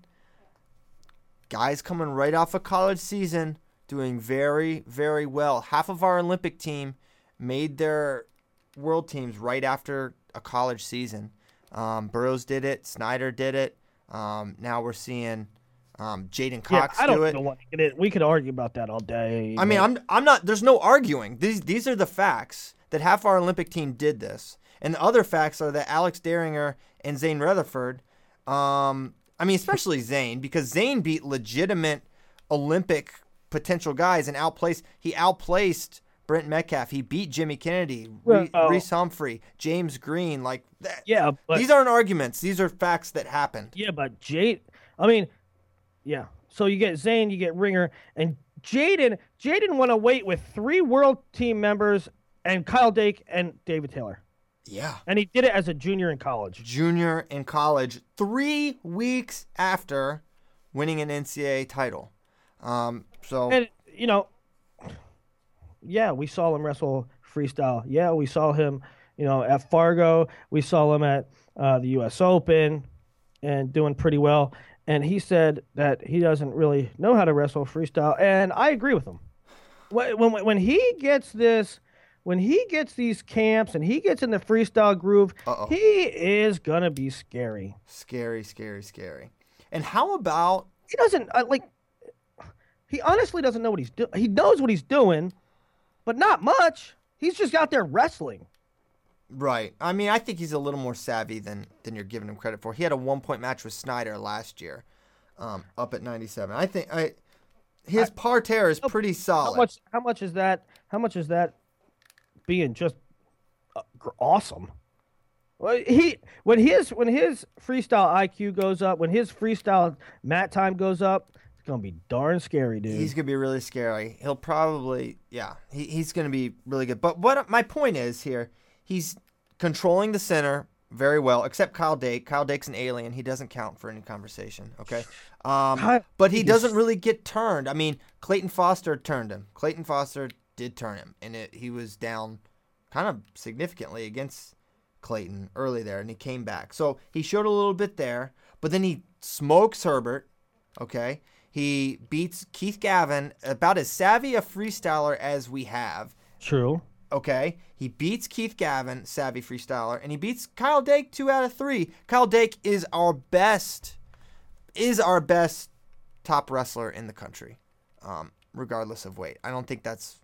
Guys coming right off a college season, doing very very well. Half of our Olympic team made their world teams right after a college season. Um, Burroughs did it. Snyder did it. Um, now we're seeing um, J'den Cox yeah, I don't do it. know what we could argue about that all day. I mean, I'm I'm not. There's no arguing. These these are the facts that half our Olympic team did this, and the other facts are that Alex Dieringer and Zane Rutherford. Um, I mean, especially *laughs* Zane because Zane beat legitimate Olympic potential guys and outplaced. He outplaced Brent Metcalf. He beat Jimmy Kennedy, Re- Well- Reece Humphrey, James Green. Like that. yeah, but these aren't arguments. These are facts that happened. Yeah, but Jade, I mean, yeah. So you get Zane, you get Ringer, and J'den. J'den went away with three world team members and Kyle Dake and David Taylor, Yeah. and he did it as a junior in college. junior in college, three weeks after winning an NCAA title. Um, so And you know, yeah, we saw him wrestle freestyle. Yeah, we saw him, you know, at Fargo. We saw him at uh, the U.S. Open, and doing pretty well. And he said that he doesn't really know how to wrestle freestyle, and I agree with him. When when, when he gets this. When he gets these camps and he gets in the freestyle groove, Uh-oh. he is gonna be scary. scary, scary, scary. And how about He doesn't uh, like. He honestly doesn't know what he's doing. He knows what he's doing, but not much. He's just out there wrestling. Right? I mean, I think he's a little more savvy than than you're giving him credit for. He had a one point match with Snyder last year, um, up at 97. I think I his parterre is pretty solid. How much? How much is that? How much is that being just uh, awesome? Well, he when his when his freestyle IQ goes up, when his freestyle mat time goes up, it's gonna be darn scary, dude. He's gonna be really scary. He'll probably, yeah, he, he's gonna be really good. But what my point is here, he's controlling the center very well, except Kyle Dake. Kyle Dake's an alien. He doesn't count for any conversation. Okay, um, but he doesn't really get turned. I mean, Clayton Foster turned him. Clayton Foster did turn him, and it, he was down kind of significantly against Clayton early there, and he came back. So he showed a little bit there, but then he smokes Herbert. Okay, he beats Keith Gavin, about as savvy a freestyler as we have. True. Okay, he beats Keith Gavin, savvy freestyler, and he beats Kyle Dake two out of three. Kyle Dake is our best, is our best top wrestler in the country, um, regardless of weight. I don't think that's,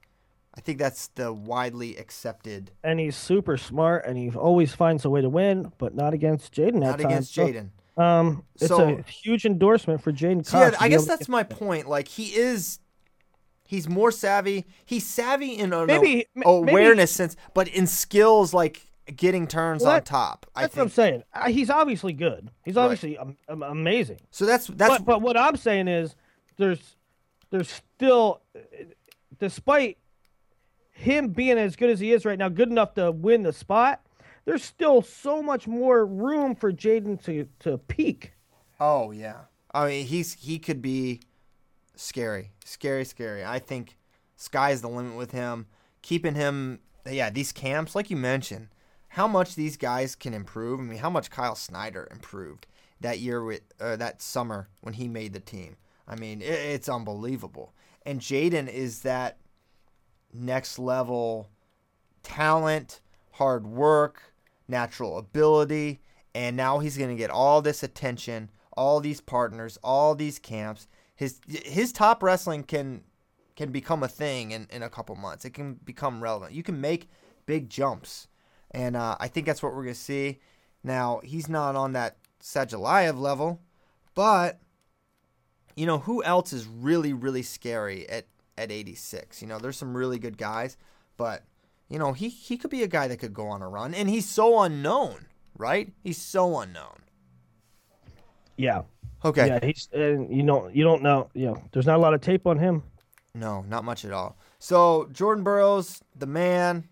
I think that's the widely accepted. And he's super smart, and he always finds a way to win, but not against J'den. Not against J'den. J'den. Um, it's So- a huge endorsement for J'den So yeah, I guess that's my point. Like he is, he's more savvy. He's savvy in an Maybe- a- maybe- awareness sense, but in skills like getting turns Well, on that- top. I That's what I'm saying. Uh, He's obviously good. He's obviously um, um, amazing. so. That's that's but but what I'm saying is, there's there's still, despite him being as good as he is right now, good enough to win the spot. There's still so much more room for J'den to to peak. Oh yeah. I mean, he's he could be scary, scary, scary. I think sky's the limit with him. Keeping him, yeah, these camps, like you mentioned, how much these guys can improve. I mean, how much Kyle Snyder improved that year with uh, that summer when he made the team. I mean, it, it's unbelievable. And J'den is that next level talent, hard work, natural ability, and now he's going to get all this attention, all these partners, all these camps. His his top wrestling can can become a thing in, in a couple months. It can become relevant. You can make big jumps, and uh, I think that's what we're to see. Now he's not on that Sadulaev level, but you know who else is really really scary at at 86? You know, there's some really good guys, but you know he he could be a guy that could go on a run, and he's so unknown, right? He's so unknown. Yeah. Okay. Yeah, he's and you know you don't know. You know, there's not a lot of tape on him. No, not much at all. So Jordan Burroughs, the man,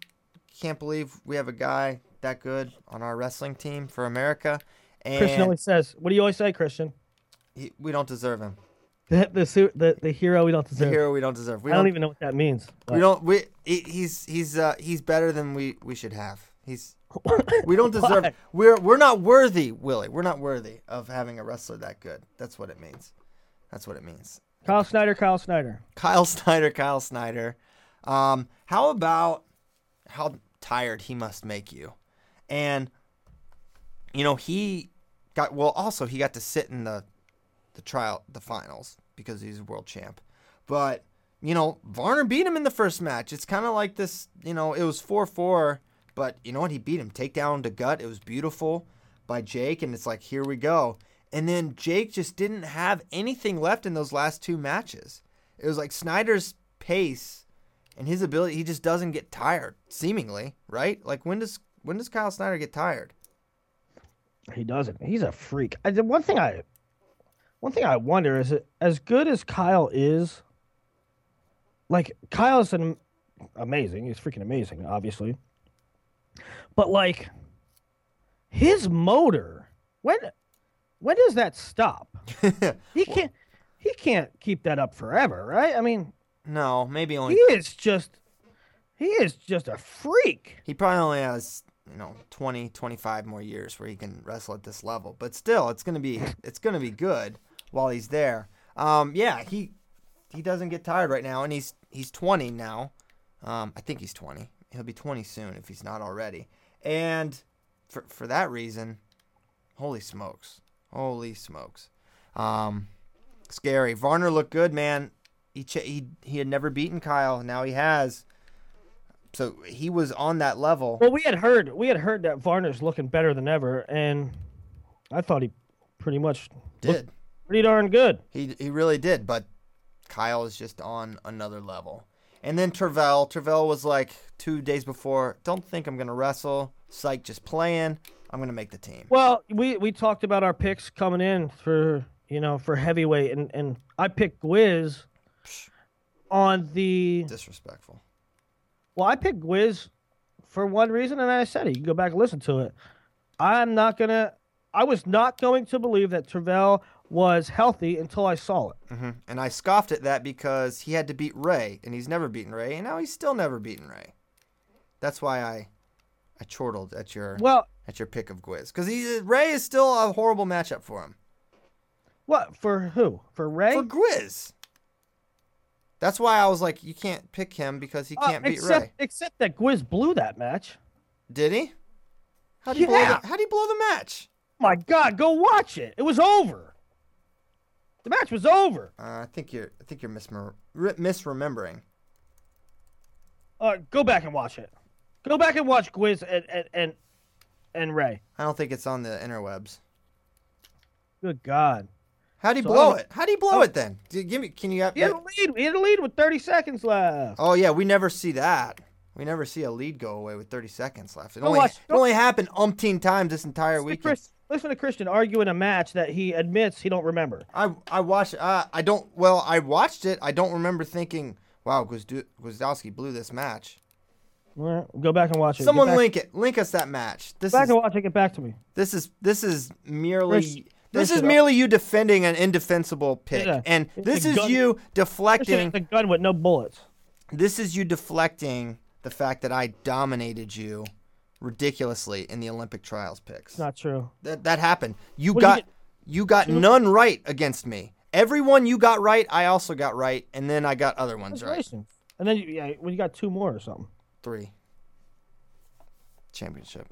can't believe we have a guy that good on our wrestling team for America, And Christian always says, "What do you always say, Christian?" he, we don't deserve him. the the the, the hero we don't deserve. The hero we don't deserve. We I don't even know what that means. We don't. We he, he's he's uh, he's better than we we should have. He's *laughs* we don't deserve. We're we're not worthy, Willie. We're not worthy of having a wrestler that good. That's what it means. That's what it means. Kyle Snyder, Kyle Snyder. Kyle Snyder, Kyle Snyder. Um, how about how tired he must make you? And you know, he got well also he got to sit in the the trial the finals because he's a world champ. But, you know, Varner beat him in the first match. It's kind of like this, you know, it was 4-4, but you know what? He beat him takedown to gut. It was beautiful by Jake and it's like here we go. And then Jake just didn't have anything left in those last two matches. It was like Snyder's pace and his ability he just doesn't get tired seemingly, right? Like when does when does Kyle Snyder get tired? He doesn't. He's a freak. I, the one thing I, one thing I wonder is, as good as Kyle is, like Kyle's an amazing. He's freaking amazing, obviously. But like, his motor, when, when does that stop? *laughs* He can't. He can't keep that up forever, right? I mean, No, maybe only he is just, he is just a freak. He probably only has, you know, 20, 25 more years where he can wrestle at this level. But still, it's gonna be *laughs* it's gonna be good while he's there. Um, yeah, he he doesn't get tired right now, and he's he's 20 now. Um, I think he's 20. He'll be 20 soon if he's not already. And for for that reason, holy smokes, holy smokes, um, scary. Varner looked good, man. He ch- he he had never beaten Kyle. Now he has. So he was on that level. Well, we had heard we had heard that Varner's looking better than ever, and I thought he pretty much Did pretty darn good. he he really did, but Kyle is just on another level. And then Tervel, Tervel was like two days before. Don't think I'm gonna wrestle. Psych, just playing. I'm gonna make the team. Well, we we talked about our picks coming in for you know for heavyweight, and and I picked Gwiz on the Disrespectful. well, I picked Gwiz for one reason, and I said it. You can go back and listen to it. I'm not gonna. I was not going to believe that Tervel was healthy until I saw it. hmm And I scoffed at that because he had to beat Rey, and he's never beaten Rey, and now he's still never beaten Rey. That's why I I chortled at your Well, at your pick of Gwiz because Rey is still a horrible matchup for him. what for who? For Rey? for Gwiz. That's why I was like, you can't pick him because he Uh, can't beat except, Rey. Except that Gwiz blew that match. Did he? How would he blow the, How'd he blow the match? My God, go watch it. It was over. The match was over. Uh, I think you're I think you're mismer- misremembering. Uh, go back and watch it. Go back and watch Gwiz and and and, and Rey. I don't think it's on the interwebs. Good God. How'd he So blow it? How'd he blow it then? Give me. Can you? Have, He had a lead. He had a lead with 30 seconds left. oh yeah, we never see that. We never see a lead go away with 30 seconds left. It only watch- it only happened umpteen times this entire weekend. Chris, listen to Christian argue in a match that he admits he don't remember. I I watched. Uh, I don't. Well, I watched it. I don't remember thinking, "Wow, Gwiazdowski blew this match." Go back and watch it. Someone link it. Link us that match. This back is and watch it. Get back to me. this is this is merely Chris- this is merely you defending an indefensible pick, Yeah. and this is gun- you deflecting. a gun with no bullets. This is you deflecting the fact that I dominated you ridiculously in the Olympic trials picks. Not true. That that happened. You What did you got you got none right against me. Everyone you got right, I also got right, and then I got other ones right. And then you, yeah, well, you got two more or something. Three. Championship.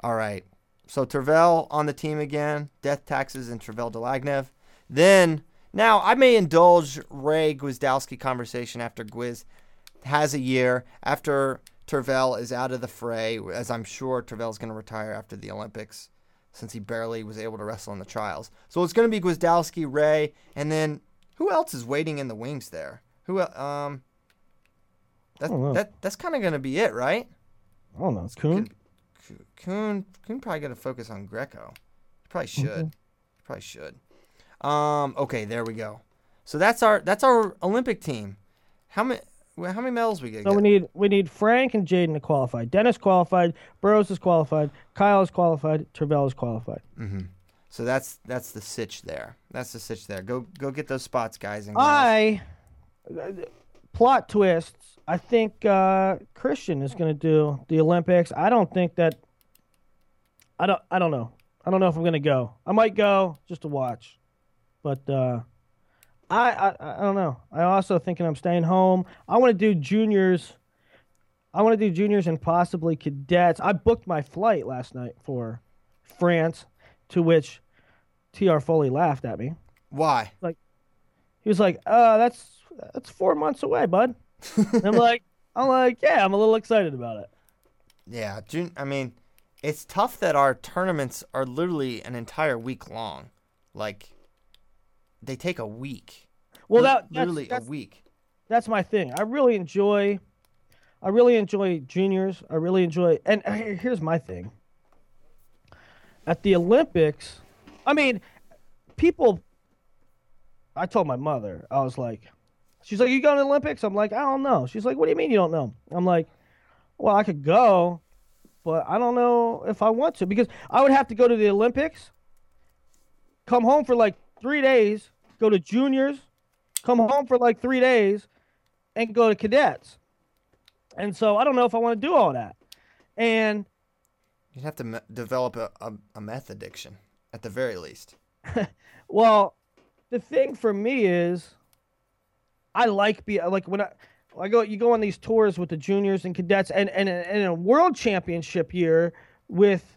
All right. So Tervel on the team again. Death taxes and Tervel Dlagnev. Then now I may indulge Rey Gwiazdowski conversation after Gwiz has a year after Tervel is out of the fray, as I'm sure Tervel's going to retire after the Olympics, since he barely was able to wrestle in the trials. So it's going to be Gwiazdowski, Rey, and then who else is waiting in the wings there? Who um. That, that that's kind of going to be it, right? I don't know. It's Coon. Coon Coon probably going to focus on Greco. He probably should. He probably should. Um. Okay. There we go. So that's our that's our Olympic team. How many how many medals we get? So we need we need Frank and J'den to qualify. Dennis qualified. Burroughs is qualified. Kyle is qualified. Tervel is qualified. So that's that's the sitch there. That's the sitch there. Go go get those spots, guys and. I plot twists. I think uh, Christian is going to do the Olympics. I don't think that. I don't. I don't know. I don't know if I'm going to go. I might go just to watch, but uh, I, I I don't know. I also thinking I'm staying home. I want to do juniors. I want to do juniors and possibly cadets. I booked my flight last night for France, to which T.R. Foley laughed at me. Why? Like he was like, "Uh, that's that's four months away, bud." *laughs* I'm like, I'm like, yeah, I'm a little excited about it. Yeah, June. I mean, it's tough that our tournaments are literally an entire week long. Like, they take a week. Well, that that's, literally that's, a week. that's my thing. I really enjoy, I really enjoy juniors. I really enjoy, and here's my thing. At the Olympics, I mean, people. I told my mother, I was like, she's like, "You going to the Olympics?" I'm like, "I don't know." She's like, "What do you mean you don't know?" I'm like, "Well, I could go, but I don't know if I want to because I would have to go to the Olympics, come home for like three days, go to juniors, come home for like three days, and go to cadets. And so I don't know if I want to do all that. And you'd have to me- develop a, a, a meth addiction at the very least. *laughs* well, the thing for me is, I like be like when I. I go, you go on these tours with the juniors and cadets, and and and a world championship year with,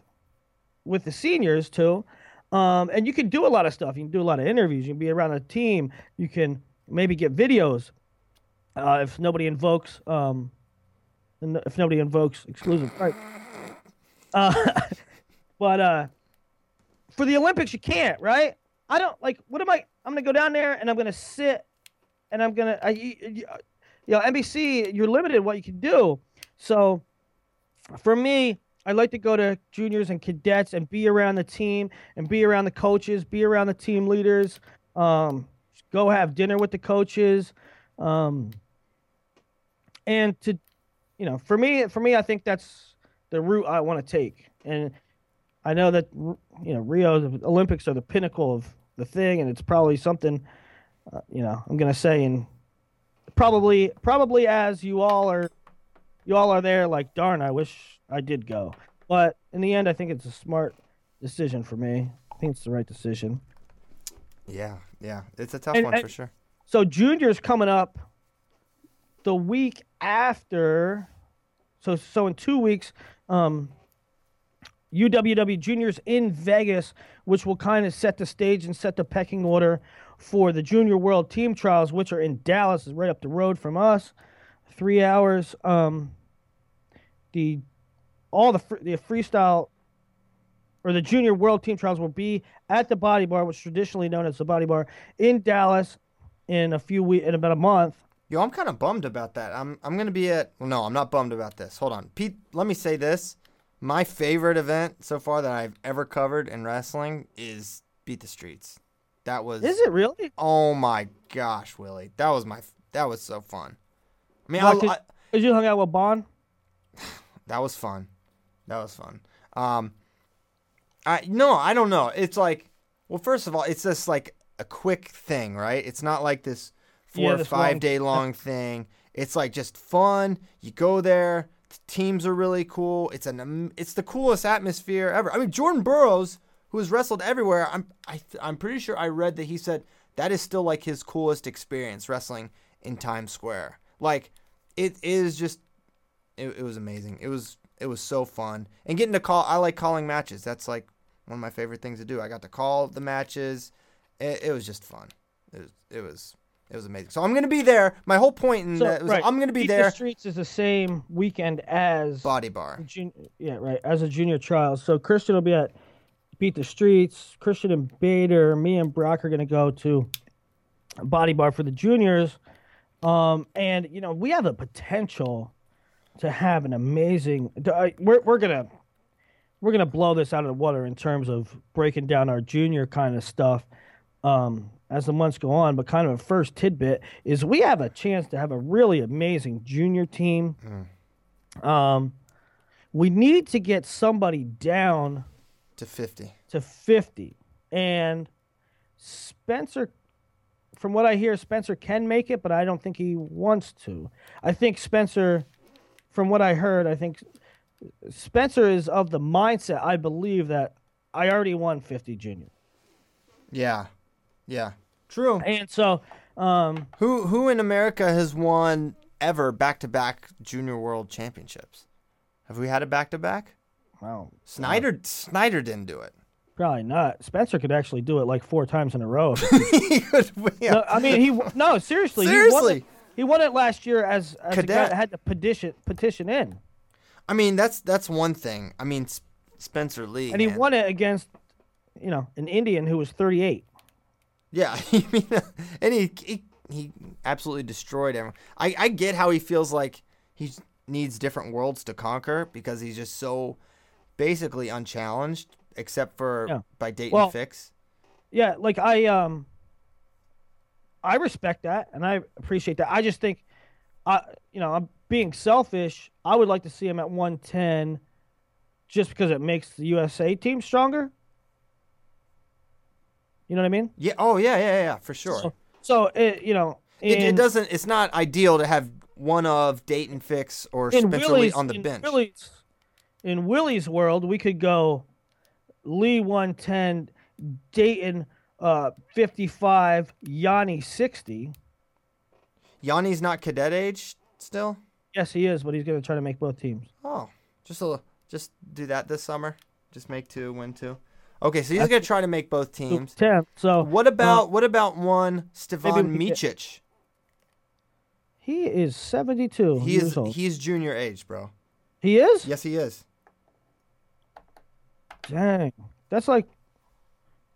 with the seniors too, um, and you can do a lot of stuff. You can do a lot of interviews. You can be around a team. You can maybe get videos, uh, if nobody invokes, um, if nobody invokes exclusive right. Uh, *laughs* but uh, for the Olympics, you can't, right? I don't like. What am I? I'm gonna go down there and I'm gonna sit, and I'm gonna. I, you you know, NBC, you're limited what you can do. So, for me, I like to go to juniors and cadets and be around the team and be around the coaches, be around the team leaders. Um, go have dinner with the coaches, um, and to, you know, for me, for me, I think that's the route I want to take. And I know that you know Rio the Olympics are the pinnacle of the thing, and it's probably something, uh, you know, I'm gonna say in probably probably as you all are you all are there like darn i wish i did go but in the end i think it's a smart decision for me i think it's the right decision Yeah, yeah. It's a tough And- one and- for sure. so juniors coming up the week after so so in two weeks um uww juniors in vegas which will kind of set the stage and set the pecking order for the junior world team trials which are in dallas is right up the road from us three hours um the all the the freestyle or the junior world team trials will be at the body bar which is traditionally known as the body bar in dallas in a few weeks in about a month Yo, I'm kind of bummed about that. I'm I'm gonna be at. Well, no, I'm not bummed about this. Hold on, Pete. Let me say this. My favorite event so far that I've ever covered in wrestling is Beat the Streets. That was. is it really Oh my gosh, Willie, that was my. That was so fun. I mean, Why, I, 'cause- I, Because you hung out with Bond? *sighs* that was fun. That was fun. Um, I no, I don't know. It's like, well, first of all, it's just like a quick thing, right? It's not like this four Yeah, or five long- day long thing. It's like just fun. You go there. The teams are really cool. It's an it's the coolest atmosphere ever. I mean, Jordan Burroughs, who has wrestled everywhere, I'm I I'm pretty sure I read that he said that is still like his coolest experience wrestling in Times Square. Like it is just it, it was amazing. It was it was so fun. And getting to call I like calling matches. That's like one of my favorite things to do. I got to call the matches. It, it was just fun. It was it was it was amazing. So I'm gonna be there. My whole point in So, that was right. I'm gonna be Beat there. The Streets is the same weekend as Body bar. jun- yeah, right, as a junior trial. So Christian will be at Beat the Streets. Christian and Bader, me and Brock are going to go to Body Bar for the juniors. Um, and you know we have the potential to have an amazing. I- We're we're gonna we're gonna blow this out of the water in terms of breaking down our junior kind of stuff um, as the months go on. But kind of a first tidbit is we have a chance to have a really amazing junior team. Um, we need to get somebody down To 50. to 50. and Spencer. From what I hear, Spencer can make it, but I don't think he wants to. I think Spencer, from what I heard, I think Spencer is of the mindset. I believe that I already won 50 junior, Yeah. Yeah. True. and so um, Who who in America has won ever back to back junior world championships? Have we had a back to back? well, Snyder Snyder didn't do it. Probably not. Spencer could actually do it like four times in a row. *laughs* *laughs* Could win. No, I mean, he no seriously. He won, Seriously. it, he won it last year as, as Cadet. that had to petition petition in, I mean, that's that's one thing. I mean, S- Spencer Lee. and he man. won it against, you know, an Indian who was 38. Yeah, *laughs* I mean, and he, he he absolutely destroyed him. I I get how he feels like he needs different worlds to conquer because he's just so basically unchallenged, except for Yeah. by Daton Well- Fix. Yeah, like I um, I respect that and I appreciate that. I just think, I you know, I'm being selfish. I would like to see him at 110, just because it makes the USA team stronger. You know what I mean? Yeah. Oh yeah, yeah, yeah, for sure. So, so it, you know, it, it doesn't. It's not ideal to have one of Daton Fix or in Spencer Lee Willie's on the in bench. Willie's, in Willie's world, we could go Lee 110, Daton uh 55, Yianni 60. Yianni's not cadet age still. Yes, he is, but he's going to try to make both teams. Oh, just a little, just do that this summer. Just make two, win two. Okay, so he's gonna try to make both teams. 10. So What about what about one Stevan Micic? he is 72 He years is old. he's junior age, bro. he is? Yes, he is. Dang. That's like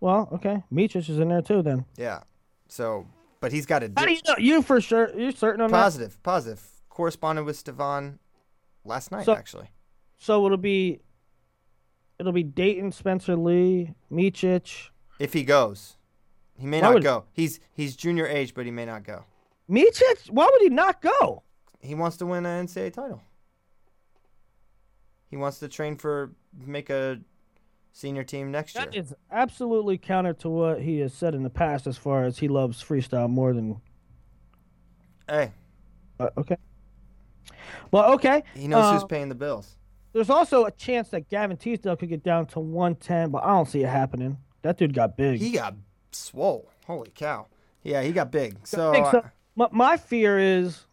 Well, okay. Micic is in there too then. Yeah. So, but he's got a How do you know? You for sure you're certain on that? positive, positive. Corresponded with Stevan last night, So- actually. So it'll be it'll be Daton, Spencer Lee, Micic. If he goes, he may Why not would- go. He's he's junior age, but he may not go. Micic? Why would he not go? He wants to win an NCAA title. He wants to train for make a senior team next year. That is absolutely counter to what he has said in the past as far as he loves freestyle more than hey, uh, okay. Well, okay. he knows Uh, who's paying the bills. There's also a chance that Gavin Teasdale could get down to 110, but I don't see it happening. That dude got big. He got swole. Holy cow. Yeah, he got big. So, Big, so uh, my, my fear is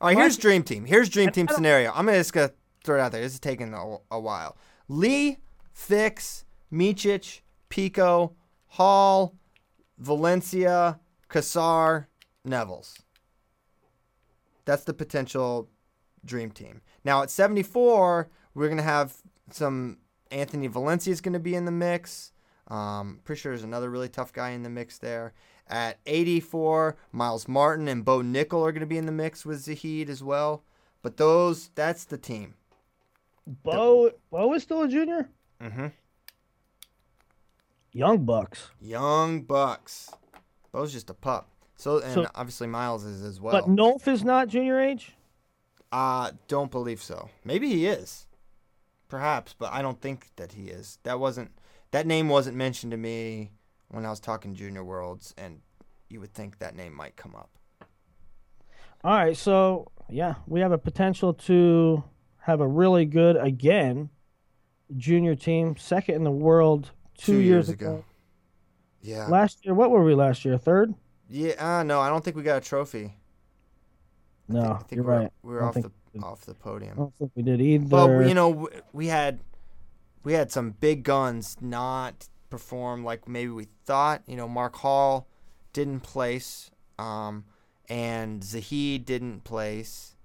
all right, here's dream team. Here's dream team scenario. I'm gonna just gonna throw it out there. This is taking a, a while. Lee, Fix, Micic, Pico, Hall, Valencia, Kassar, Nevels. That's the potential dream team. Now at 74, we're gonna have some Anthony Valencia is gonna be in the mix. Um, pretty sure there's another really tough guy in the mix there. At 84, Miles Martin and Bo Nickal are gonna be in the mix with Zahid as well. But those, that's the team. Bo. Bo is still a junior. Mhm. Young Bucks, Young Bucks. Bo's just a pup. So and So- obviously Miles is as well. but Nolf is not junior age. Uh, don't believe so. Maybe he is. Perhaps, but I don't think that he is. That wasn't that name wasn't mentioned to me when I was talking Junior Worlds and you would think that name might come up. All right, so yeah, we have a potential to have a really good again junior team, second in the world two, years, ago. Yeah. Last year, what were we last year? Third? yeah, uh, no, I don't think we got a trophy. No, I think, I think you're we're, right. we were off the off the I podium. don't think we did either. But you know, we had we had some big guns not perform like maybe we thought. You know, Mark Hall didn't place, um, and Zahid didn't place.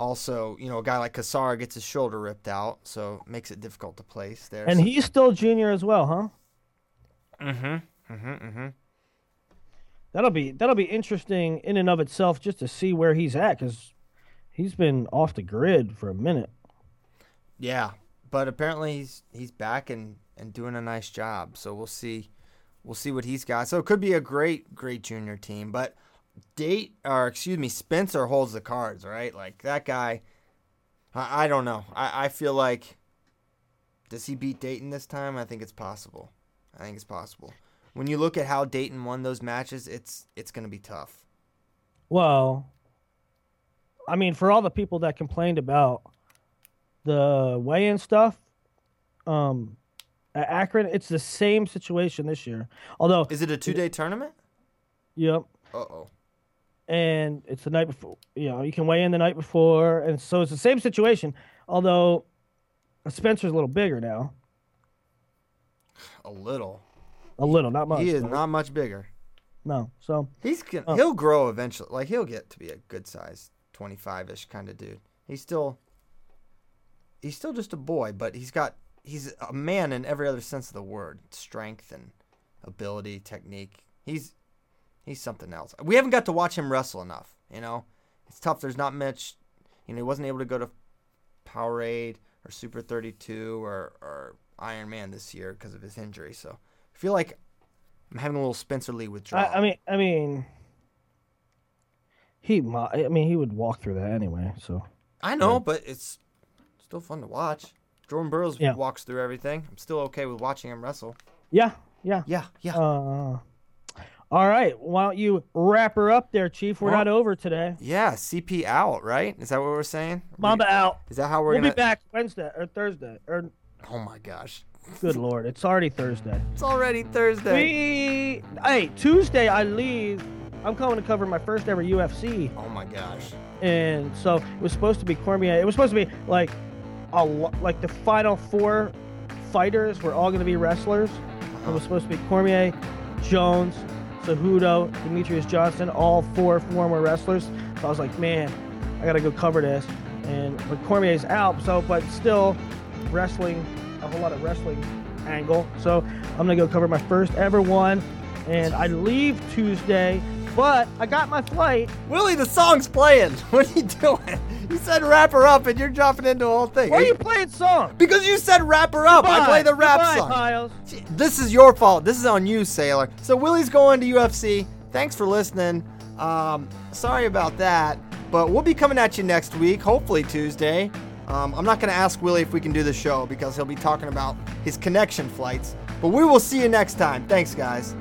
Also, you know, a guy like Kassar gets his shoulder ripped out, so makes it difficult to place there. and he's still junior as well, huh? mm-hmm, mm-hmm, mm-hmm. That'll be that'll be interesting in and of itself just to see where he's at because he's been off the grid for a minute. Yeah, but apparently he's he's back and and doing a nice job. So we'll see, we'll see what he's got. So it could be a great great junior team. But date or excuse me, Spencer holds the cards, right? Like that guy. I, I don't know. I I feel like does he beat Daton this time? I think it's possible. I think it's possible. When you look at how Daton won those matches, it's it's going to be tough. Well, I mean, for all the people that complained about the weigh-in stuff, um, at Akron, it's the same situation this year. Although, Is it a two day tournament? yep, Uh oh. And it's the night before. You know, you can weigh in the night before, and so it's the same situation. Although Spencer's a little bigger now, A little. a little, not much. He is though. not much bigger. No, so He's gonna, Oh. he'll grow eventually. Like he'll get to be a good size, twenty five ish kind of dude. He's still he's still just a boy, but he's got he's a man in every other sense of the word. Strength and ability, technique. He's he's something else. We haven't got to watch him wrestle enough. You know, it's tough. There's not much. You know, he wasn't able to go to Powerade or Super 32 or or Iron Man this year because of his injury. So I feel like I'm having a little Spencer Lee withdrawal. I, I mean, I mean, he. I mean, he would walk through that anyway. So I know, but it's still fun to watch. Jordan Burroughs Yeah. walks through everything. I'm still okay with watching him wrestle. yeah, yeah. Yeah, yeah. Uh, all right. Why don't you wrap her up there, Chief? We're Well- not over today. yeah, CP out, right? Is that what we're saying? Mamba out. Is that how we're We'll gonna? be back Wednesday or Thursday. Or Oh my gosh, good lord, it's already Thursday. it's already Thursday. We hey Tuesday I leave. I'm coming to cover my first ever UFC, Oh my gosh. and so it was supposed to be Cormier. It was supposed to be like a lo- like the final four fighters were all going to be wrestlers. It was uh-huh. supposed to be Cormier, Jones, Cejudo, Demetrious Johnson, all four former wrestlers. So I was like, man, I got to go cover this. And but Cormier's out, so but still wrestling, a whole lot of wrestling angle. So I'm gonna go cover my first ever one, and I leave Tuesday. But I got my flight. Willie, the song's playing. *laughs* What are you doing? You said wrap her up, and you're jumping into the whole thing. Why are you playing songs? Because you said wrap her up. I play the rap Goodbye, song. Pyles. This is your fault. This is on you, Saylor. So Willie's going to UFC. Thanks for listening. Um, sorry about that, but we'll be coming at you next week, hopefully Tuesday. Um, I'm not going to ask Willie if we can do the show because he'll be talking about his connection flights. But we will see you next time. Thanks, guys.